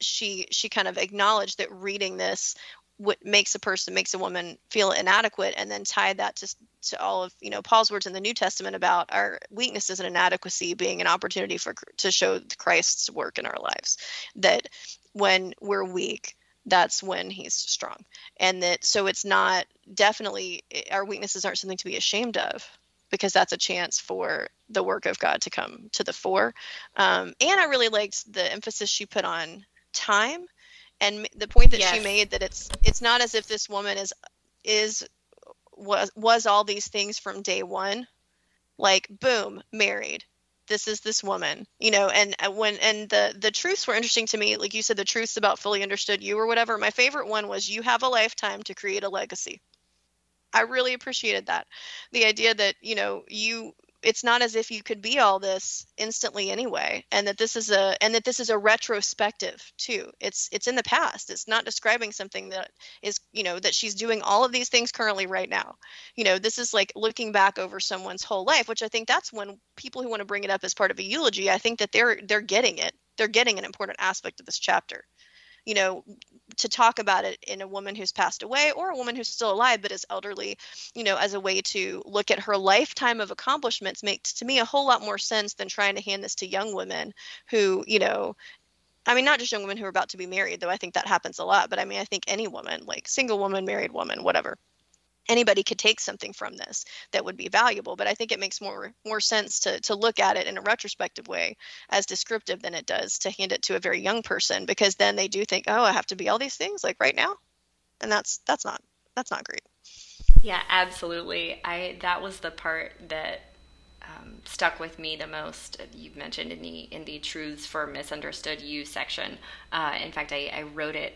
Speaker 4: She she kind of acknowledged that reading this what makes a person makes a woman feel inadequate and then tied that to to all of you know Paul's words in the New Testament about our weaknesses and inadequacy being an opportunity for to show Christ's work in our lives that when we're weak that's when he's strong. And that so it's not definitely our weaknesses aren't something to be ashamed of because that's a chance for the work of god to come to the fore. Um, and i really liked the emphasis she put on time and the point that she made that it's it's not as if this woman is is was was all these things from day one. Like boom married this is this woman you know and uh, when and the the truths were interesting to me like you said the truths about fully understood you or whatever my favorite one was you have a lifetime to create a legacy. I really appreciated that. The idea that you know you it's not as if you could be all this instantly anyway and that this is a and that this is a retrospective too. It's it's in the past. It's not describing something that is you know that she's doing all of these things currently right now. You know this is like looking back over someone's whole life which i think that's when people who want to bring it up as part of a eulogy i think that they're they're getting it. They're getting an important aspect of this chapter you know to talk about it in a woman who's passed away or a woman who's still alive but is elderly you know as a way to look at her lifetime of accomplishments makes to me a whole lot more sense than trying to hand this to young women who you know I mean, not just young women who are about to be married, though I think that happens a lot, but I mean, I think any woman, like single woman, married woman, whatever, anybody could take something from this that would be valuable. But I think it makes more more sense to to look at it in a retrospective way as descriptive than it does to hand it to a very young person because then they do think, oh, I have to be all these things like right now, and that's that's not that's not great.
Speaker 3: Yeah, absolutely. I that was the part that um, stuck with me the most. You've mentioned in the in the truths for misunderstood you section. Uh, in fact, I, I wrote it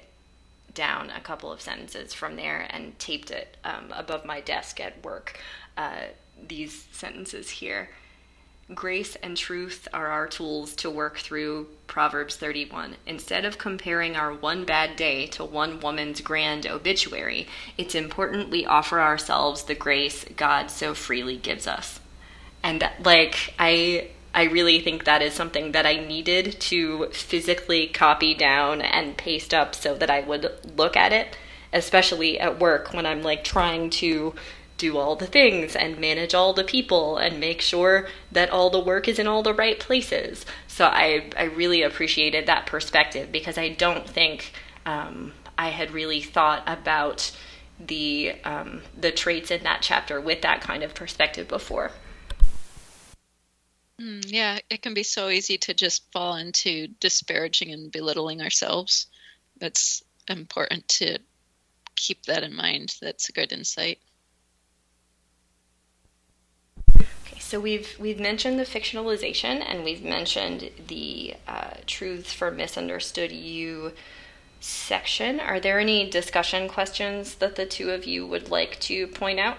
Speaker 3: down a couple of sentences from there and taped it um, above my desk at work. Uh, these sentences here. Grace and truth are our tools to work through Proverbs 31. Instead of comparing our one bad day to one woman's grand obituary, it's important we offer ourselves the grace God so freely gives us. And like I I really think that is something that I needed to physically copy down and paste up so that I would look at it, especially at work when I'm like trying to do all the things and manage all the people and make sure that all the work is in all the right places. So I, I really appreciated that perspective because I don't think um, I had really thought about the um, the traits in that chapter with that kind of perspective before.
Speaker 5: Mm, yeah, it can be so easy to just fall into disparaging and belittling ourselves. That's important to keep that in mind. That's a good insight.
Speaker 3: Okay, so we've we've mentioned the fictionalization and we've mentioned the uh, truths for misunderstood you section. Are there any discussion questions that the two of you would like to point out?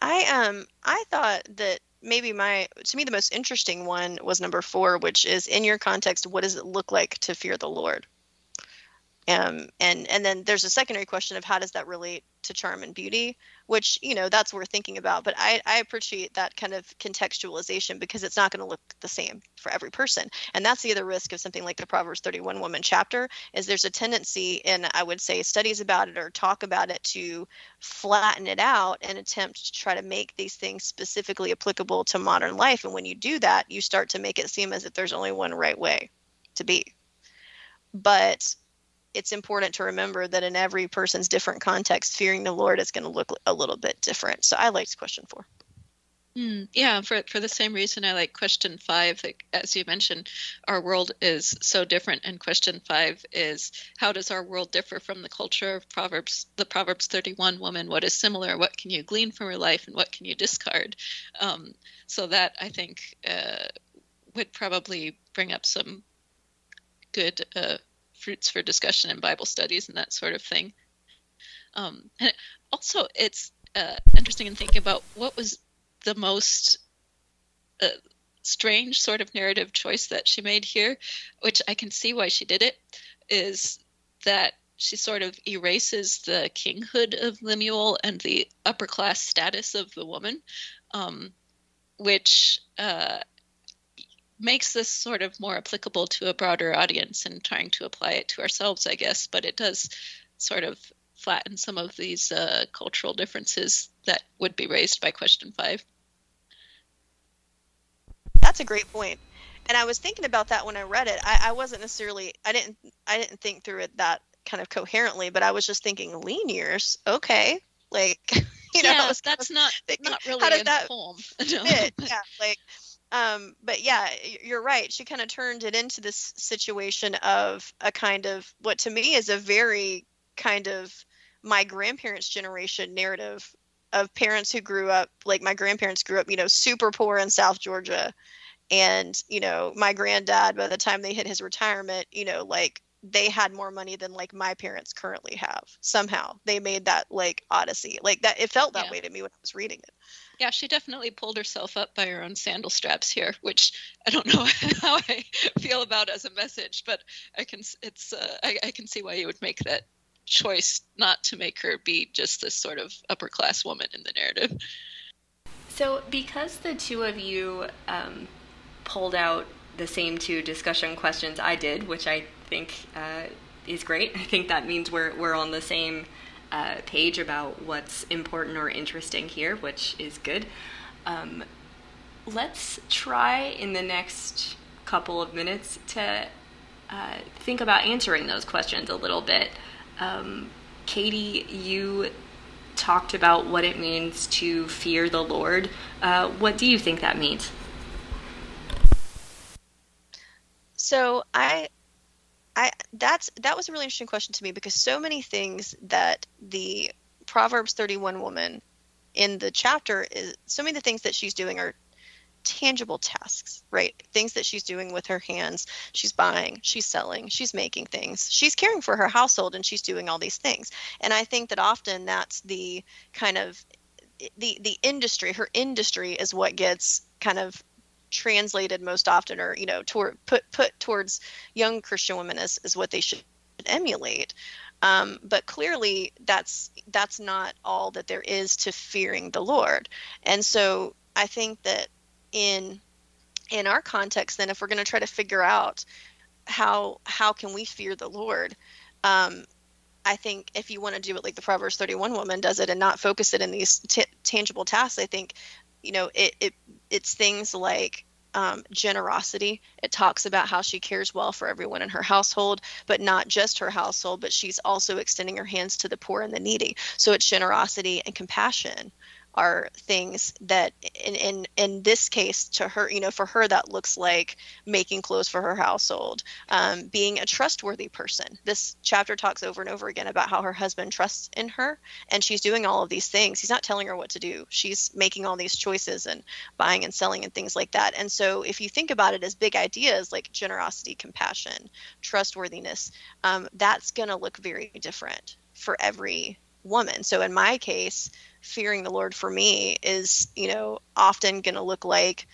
Speaker 4: I um I thought that maybe my to me the most interesting one was number four, which is in your context, what does it look like to fear the Lord? Um, and and then there's a secondary question of how does that relate to charm and beauty, which you know that's worth thinking about. But I, I appreciate that kind of contextualization because it's not going to look the same for every person, and that's the other risk of something like the Proverbs 31 woman chapter is there's a tendency, and I would say studies about it or talk about it to flatten it out and attempt to try to make these things specifically applicable to modern life. And when you do that, you start to make it seem as if there's only one right way to be. But it's important to remember that in every person's different context, fearing the Lord is going to look a little bit different. So I liked question four.
Speaker 5: Mm, yeah, for for the same reason I like question five. Like, as you mentioned, our world is so different, and question five is how does our world differ from the culture of Proverbs, the Proverbs thirty-one woman? What is similar? What can you glean from her life, and what can you discard? Um, so that I think uh, would probably bring up some good uh, fruits for discussion in Bible studies and that sort of thing. Um, and also, it's uh, interesting in thinking about what was the most uh, strange sort of narrative choice that she made here, which I can see why she did it, is that she sort of erases the kinghood of Lemuel and the upper class status of the woman, um, which uh, makes this sort of more applicable to a broader audience and trying to apply it to ourselves, I guess. But it does sort of flatten some of these uh, cultural differences that would be raised by question five.
Speaker 4: That's a great point. And I was thinking about that when I read it. I, I wasn't necessarily I didn't I didn't think through it that kind of coherently, but I was just thinking lean years, okay. Like you know,
Speaker 5: yeah, that's not thinking, not really
Speaker 4: how did
Speaker 5: in
Speaker 4: that
Speaker 5: the poem.
Speaker 4: fit? yeah, like um but yeah you're right she kind of turned it into this situation of a kind of what to me is a very kind of my grandparents generation narrative of parents who grew up like my grandparents grew up you know super poor in south georgia and you know my granddad by the time they hit his retirement you know like they had more money than like my parents currently have somehow they made that like odyssey like that it felt that
Speaker 5: Yeah.
Speaker 4: way to me when i was reading it
Speaker 5: Yeah, she definitely pulled herself up by her own sandal straps here, which I don't know how I feel about as a message, but I can it's uh, I, I can see why you would make that choice not to make her be just this sort of upper class woman in the narrative.
Speaker 3: So, because the two of you um, pulled out the same two discussion questions I did, which I think uh, is great, I think that means we're, we're on the same uh, page about what's important or interesting here, which is good. Um, let's try in the next couple of minutes to uh, think about answering those questions a little bit. Um, Katie, you talked about what it means to fear the Lord. Uh, what do you think that means?
Speaker 4: So I, I that's that was a really interesting question to me because so many things that the Proverbs 31 woman in the chapter is so many of the things that she's doing are tangible tasks, right? Things that she's doing with her hands. She's buying, she's selling, she's making things. She's caring for her household and she's doing all these things. And I think that often that's the kind of the the industry, her industry is what gets kind of translated most often or you know toward put put towards young christian women is, as what they should emulate. Um, but clearly that's that's not all that there is to fearing the lord. And so i think that in in our context then if we're going to try to figure out how how can we fear the lord um, i think if you want to do it like the proverbs 31 woman does it and not focus it in these t- tangible tasks i think you know it, it it's things like um, generosity. It talks about how she cares well for everyone in her household, but not just her household, but she's also extending her hands to the poor and the needy. So it's generosity and compassion are things that in in in this case to her you know for her that looks like making clothes for her household um, being a trustworthy person. This chapter talks over and over again about how her husband trusts in her and she's doing all of these things. He's not telling her what to do. She's making all these choices and buying and selling and things like that. And so if you think about it as big ideas like generosity compassion trustworthiness um, that's going to look very different for every woman. So in my case fearing the Lord for me is, you know, often going to look like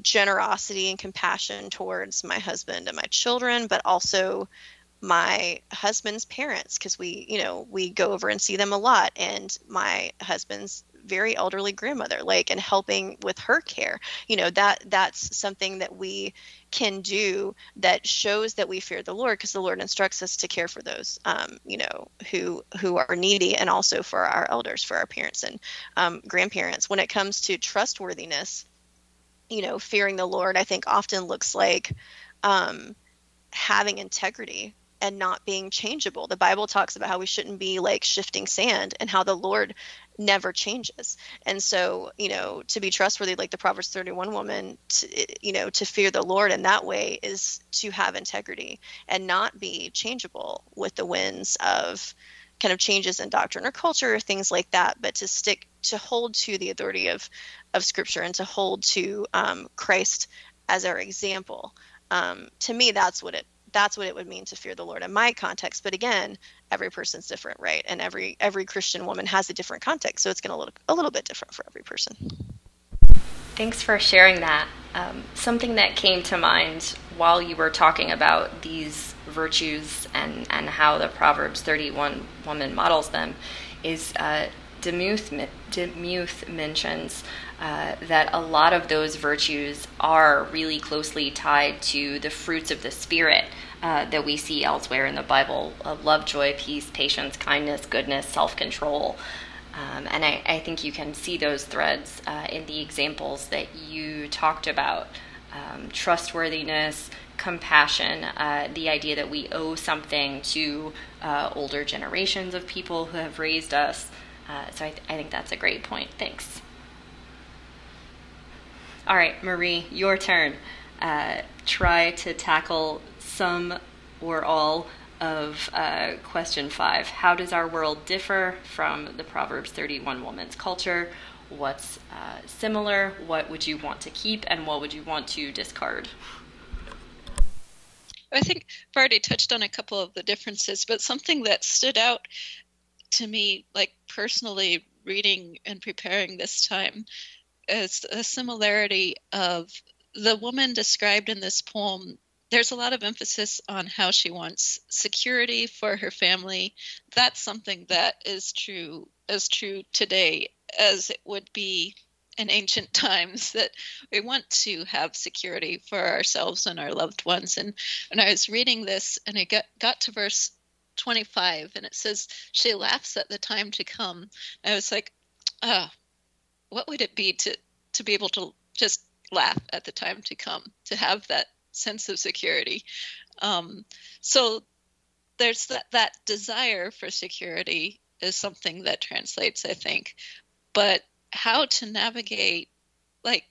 Speaker 4: generosity and compassion towards my husband and my children, but also my husband's parents because we, you know, we go over and see them a lot and my husband's very elderly grandmother like and helping with her care you know that that's something that we can do that shows that we fear the lord because the lord instructs us to care for those um, you know who who are needy and also for our elders for our parents and um, grandparents when it comes to trustworthiness you know fearing the lord i think often looks like um, having integrity and not being changeable. The Bible talks about how we shouldn't be like shifting sand and how the Lord never changes. And so, you know, to be trustworthy, like the Proverbs 31 woman, to, you know, to fear the Lord in that way is to have integrity and not be changeable with the winds of kind of changes in doctrine or culture or things like that, but to stick to hold to the authority of of Scripture and to hold to um, Christ as our example. Um, to me, that's what it that's what it would mean to fear the Lord in my context. But again, every person's different, right? And every every Christian woman has a different context, so it's going to look a little bit different for every person.
Speaker 3: Thanks for sharing that. Um, something that came to mind while you were talking about these virtues and, and how the Proverbs 31 woman models them is uh, DeMuth, DeMuth mentions uh, that a lot of those virtues are really closely tied to the fruits of the Spirit uh, that we see elsewhere in the Bible love, joy, peace, patience, kindness, goodness, self control. Um, and I, I, think you can see those threads uh, in the examples that you talked about um, trustworthiness, compassion, uh, the idea that we owe something to uh, older generations of people who have raised us. Uh, so I, th- I think that's a great point. Thanks. All right, Marie, your turn. Uh, try to tackle some or all of uh, question five. How does our world differ from the Proverbs 31 woman's culture? What's uh, similar? What would you want to keep? And what would you want to discard?
Speaker 5: I think I've already touched on a couple of the differences, but something that stood out to me, like personally reading and preparing this time, is a similarity of the woman described in this poem there's a lot of emphasis on how she wants security for her family. That's something that is true as true today as it would be in ancient times that we want to have security for ourselves and our loved ones. And when I was reading this and I got, got to verse 25 and it says, She laughs at the time to come. I was like, oh, what would it be to, to be able to just laugh at the time to come, to have that sense of security. Um, so there's that, that desire for security is something that translates, I think. But how to navigate, like,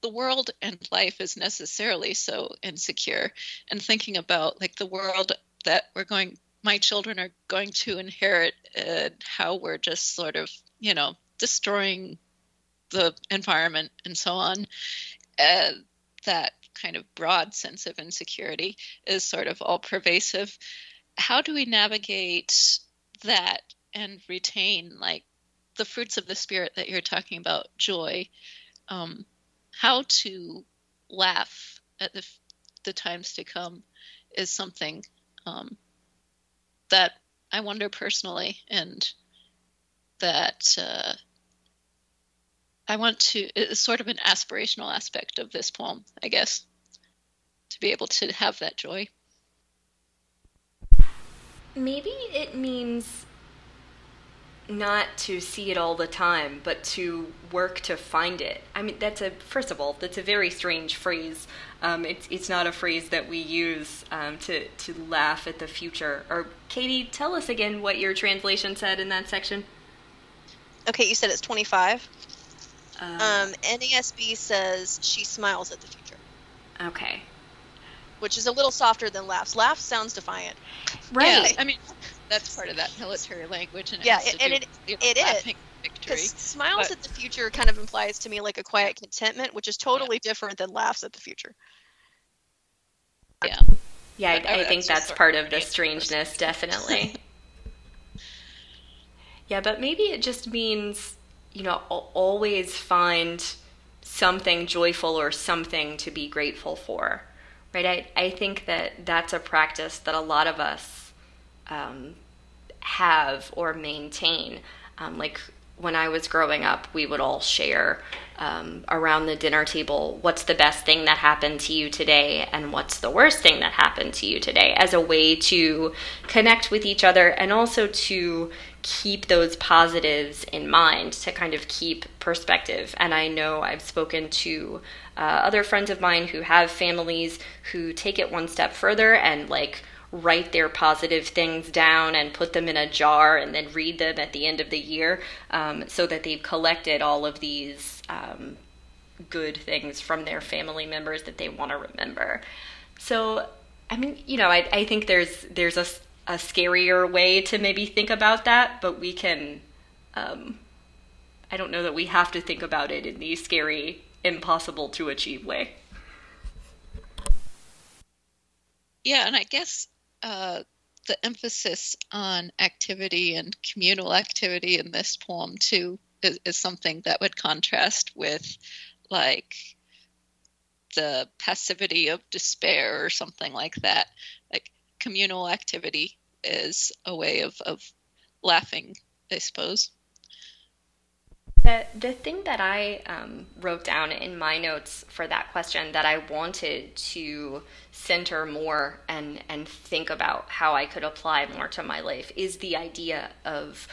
Speaker 5: the world and life is necessarily so insecure, and thinking about, like, the world that we're going my children are going to inherit uh, how we're just sort of, you know, destroying the environment and so on. Uh, that kind of broad sense of insecurity is sort of all pervasive. How do we navigate that and retain like the fruits of the spirit that you're talking about, joy? Um, how to laugh at the, the times to come is something um, that I wonder personally, and that uh, I want to. It's sort of an aspirational aspect of this poem, I guess, to be able to have that joy.
Speaker 3: Maybe it means not to see it all the time, but to work to find it. I mean, that's a first of all, that's a very strange phrase. Um, it's it's not a phrase that we use um, to to laugh at the future. Or Katie, tell us again what your translation said in that section.
Speaker 4: Okay, you said it's 25.
Speaker 3: Uh,
Speaker 4: Um, NASB says she smiles at the future,
Speaker 3: okay,
Speaker 4: which is a little softer than laughs. Laughs sounds defiant.
Speaker 3: right.
Speaker 5: Yeah, I mean, that's part of that military language, and it
Speaker 4: Yeah, and it-
Speaker 5: with, you know,
Speaker 4: it is.
Speaker 5: victory.
Speaker 4: Because smiles
Speaker 5: but-
Speaker 4: at the future kind of implies to me like a quiet contentment, which is totally different than laughs at the future.
Speaker 5: Yeah.
Speaker 3: Yeah,
Speaker 5: But I
Speaker 3: I, I think that's part
Speaker 5: of
Speaker 3: of the
Speaker 5: create the
Speaker 3: strangeness, definitely. yeah, but maybe it just means, you know, always find something joyful or something to be grateful for, right? I, I think that that's a practice that a lot of us um, have or maintain. Um, like when I was growing up, we would all share um, around the dinner table what's the best thing that happened to you today and what's the worst thing that happened to you today as a way to connect with each other and also to keep those positives in mind to kind of keep perspective. And I know I've spoken to uh, other friends of mine who have families who take it one step further and like write their positive things down and put them in a jar and then read them at the end of the year um, so that they've collected all of these um, good things from their family members that they want to remember. So, I mean, you know, I, I think there's there's a, a scarier way to maybe think about that, but we can. Um, I don't know that we have to think about it in the scary, impossible to achieve way.
Speaker 5: Yeah, and I guess uh, the emphasis on activity and communal activity in this poem too is, is something that would contrast with like the passivity of despair or something like that. Like communal activity is a way of, of laughing, I suppose.
Speaker 3: The, the thing that I um, wrote down in my notes for that question that I wanted to center more and, and think about how I could apply more to my life is the idea of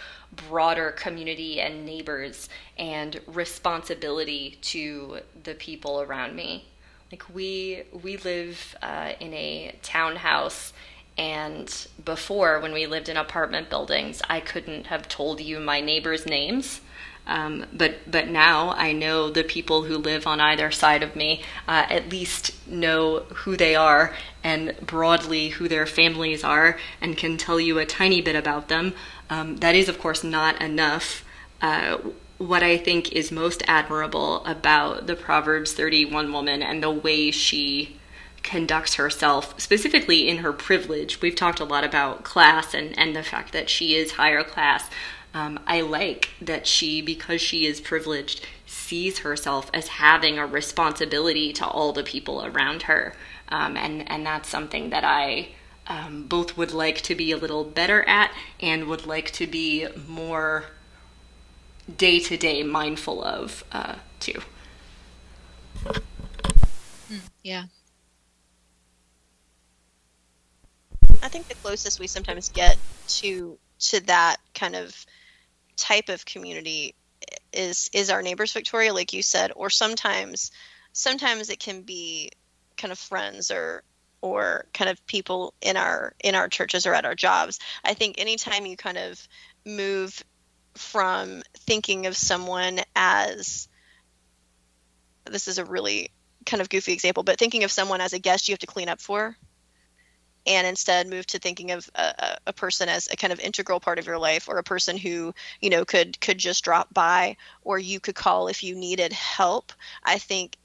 Speaker 3: broader community and neighbors and responsibility to the people around me. Like we we live uh, in a townhouse and before when we lived in apartment buildings I couldn't have told you my neighbors' names. Um, but but now I know the people who live on either side of me. Uh, at least know who they are and broadly who their families are, and can tell you a tiny bit about them. Um, that is, of course, not enough. Uh, what I think is most admirable about the Proverbs 31 woman and the way she conducts herself, specifically in her privilege. We've talked a lot about class and, and the fact that she is higher class. Um, I like that she, because she is privileged, sees herself as having a responsibility to all the people around her. Um, and, and that's something that I um, both would like to be a little better at and would like to be more day to day mindful of, uh, too.
Speaker 5: Yeah.
Speaker 4: I think the closest we sometimes get to to that kind of type of community is is our neighbors Victoria like you said or sometimes sometimes it can be kind of friends or or kind of people in our in our churches or at our jobs. I think anytime you kind of move from thinking of someone as this is a really kind of goofy example, but thinking of someone as a guest you have to clean up for and instead move to thinking of a, a- person as a kind of integral part of your life or a person who you know could could just drop by or you could call if you needed help i think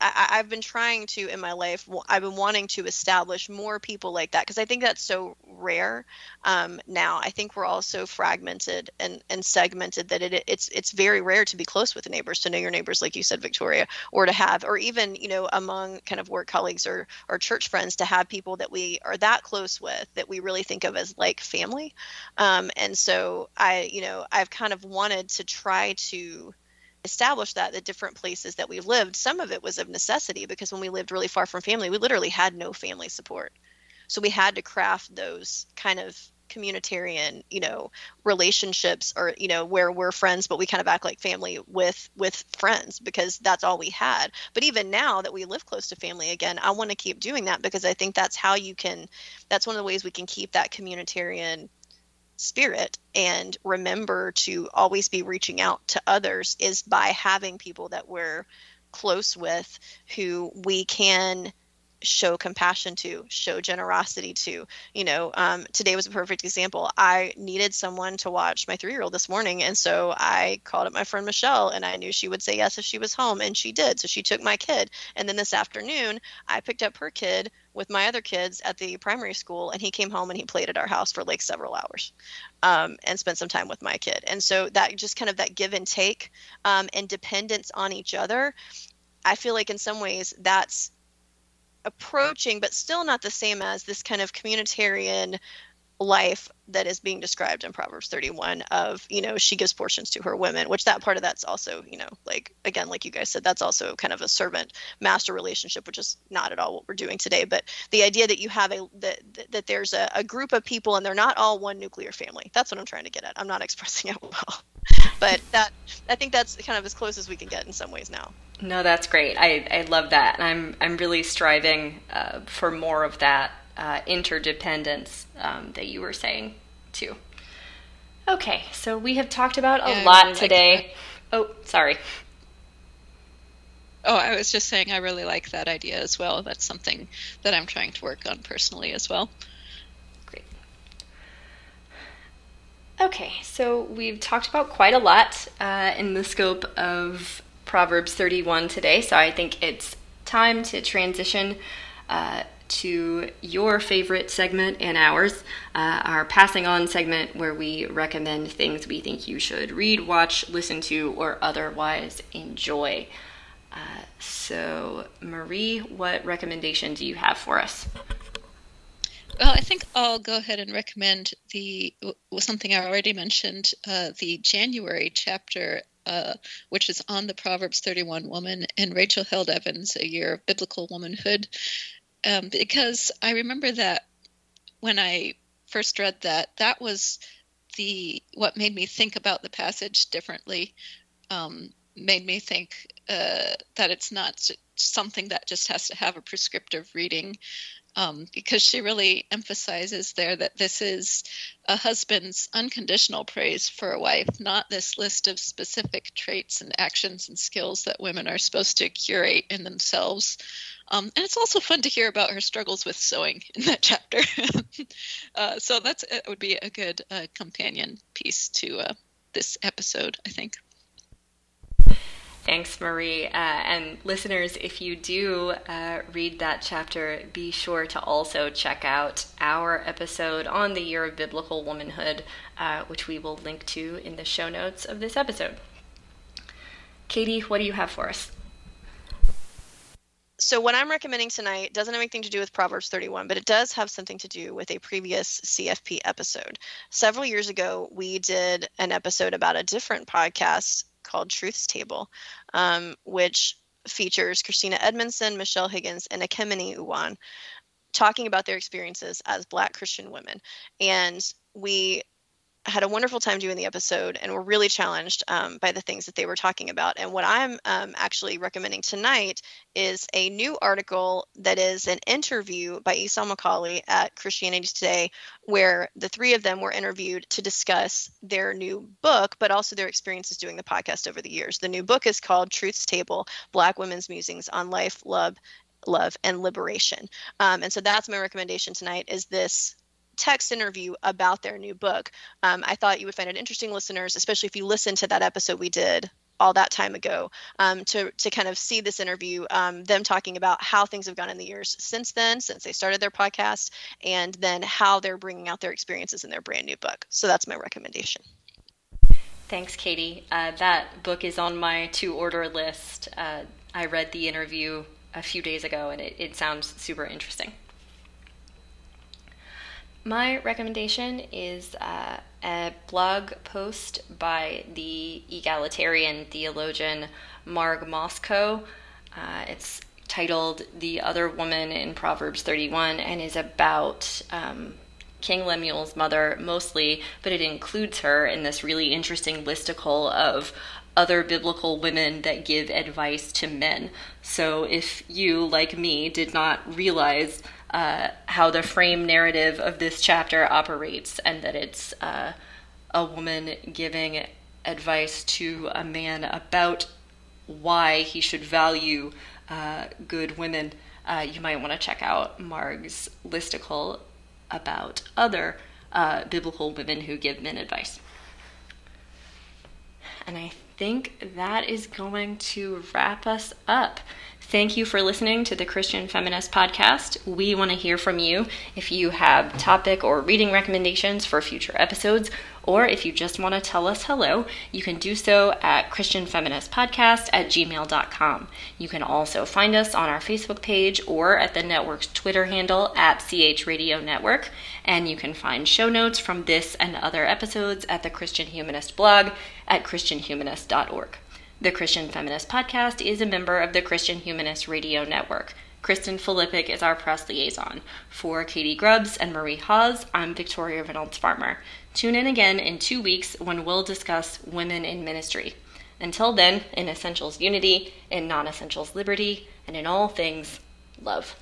Speaker 4: I, I've been trying to in my life. I've been wanting to establish more people like that because I think that's so rare um, now. I think we're all so fragmented and, and segmented that it, it's it's very rare to be close with neighbors, to know your neighbors, like you said, Victoria, or to have, or even you know among kind of work colleagues or or church friends, to have people that we are that close with that we really think of as like family. Um, and so I, you know, I've kind of wanted to try to establish that the different places that we've lived some of it was of necessity because when we lived really far from family we literally had no family support. So we had to craft those kind of communitarian you know relationships or you know where we're friends but we kind of act like family with with friends because that's all we had. But even now that we live close to family again i want to keep doing that because i think that's how you can that's one of the ways we can keep that communitarian spirit and remember to always be reaching out to others is by having people that we're close with who we can show compassion to show generosity to you know um, today was a perfect example. I needed someone to watch my three-year-old this morning and so i called up my friend michelle and i knew she would say yes if she was home and she did. So she took my kid and then this afternoon i picked up her kid with my other kids at the primary school and he came home and he played at our house for like several hours um, and spent some time with my kid. And so that just kind of that give and take um, and dependence on each other i feel like in some ways that's approaching but still not the same as this kind of communitarian life that is being described in proverbs 31 of you know she gives portions to her women which that part of that's also you know like again like you guys said that's also kind of a servant master relationship which is not at all what we're doing today. But the idea that you have a that, that there's a, a group of people and they're not all one nuclear family. That's what i'm trying to get at. I'm not expressing it well. But that i think that's kind of as close as we can get in some ways now
Speaker 3: No, that's great. I, I love that. And I'm, I'm really striving uh, for more of that uh, interdependence um, that you were saying, too. Okay, so we have talked about a
Speaker 5: Yeah,
Speaker 3: lot
Speaker 5: really like
Speaker 3: today. oh, sorry.
Speaker 5: Oh, I was just saying I really like that idea as well. That's something that I'm trying to work on personally as well.
Speaker 3: Great. Okay, so we've talked about quite a lot uh, in the scope of Proverbs 31 today, so I think it's time to transition uh, to your favorite segment and ours, uh, our passing on segment where we recommend things we think you should read, watch, listen to, or otherwise enjoy. Uh, so, Marie, what recommendation do you have for us?
Speaker 5: Well, I think I'll go ahead and recommend the something I already mentioned, uh, the January chapter, uh, which is on the Proverbs 31 woman and Rachel Held Evans, A Year of Biblical Womanhood, um, because I remember that when I first read that, that was the what made me think about the passage differently. Um, made me think uh, that it's not something that just has to have a prescriptive reading um, because she really emphasizes there that this is a husband's unconditional praise for a wife, not this list of specific traits and actions and skills that women are supposed to curate in themselves. Um, and it's also fun to hear about her struggles with sewing in that chapter. uh, so that's it would be a good uh, companion piece to uh, this episode, I think.
Speaker 3: Thanks, Marie. Uh, and listeners, if you do uh, read that chapter, be sure to also check out our episode on the year of biblical womanhood, uh, which we will link to in the show notes of this episode. Katie, what do you have for us?
Speaker 4: so what I'm recommending tonight doesn't have anything to do with Proverbs 31, but it does have something to do with a previous CFP episode. Several years ago, we did an episode about a different podcast called Truth's Table, um, which features Christina Edmondson, Michelle Higgins, and Ekemini Uwan talking about their experiences as Black Christian women. And we had a wonderful time doing the episode and were really challenged um, by the things that they were talking about. And what I'm um, actually recommending tonight is a new article that is an interview by Esau McCaulley at Christianity Today, where the three of them were interviewed to discuss their new book, but also their experiences doing the podcast over the years. The new book is called Truth's Table Black Women's Musings on Life, Love, love, and liberation. Um, and so that's my recommendation tonight is this text interview about their new book. Um, I thought you would find it interesting, listeners, especially if you listen to that episode we did all that time ago, um, to to kind of see this interview, um, them talking about how things have gone in the years since then, since they started their podcast, and then how they're bringing out their experiences in their brand new book. So that's my recommendation.
Speaker 3: Thanks, Katie. Uh, that book is on my to order list. Uh, I read the interview a few days ago and it, it sounds super interesting. My recommendation is uh, a blog post by the egalitarian theologian Marg Mowczko. Uh, it's titled The Other Woman in Proverbs 31 and is about um, King Lemuel's mother mostly, but it includes her in this really interesting listicle of other biblical women that give advice to men. So if you, like me, did not realize uh, how the frame narrative of this chapter operates and that it's uh, a woman giving advice to a man about why he should value uh, good women, uh, you might want to check out Marg's listicle about other uh, biblical women who give men advice. And I think that is going to wrap us up. Thank you for listening to the Christian Feminist Podcast. We want to hear from you if you have topic or reading recommendations for future episodes, or if you just want to tell us hello, you can do so at ChristianFeministPodcast at gmail.com. You can also find us on our Facebook page or at the network's Twitter handle at CH Radio Network. And you can find show notes from this and other episodes at the Christian Humanist blog at ChristianHumanist.org. The Christian Feminist Podcast is a member of the Christian Humanist Radio Network. Kristen Filippic is our press liaison. For Katie Grubbs and Marie Hawes, I'm Victoria Reynolds Farmer. Tune in again in two weeks when we'll discuss women in ministry. Until then, in essentials unity, in non essentials liberty, and in all things, love.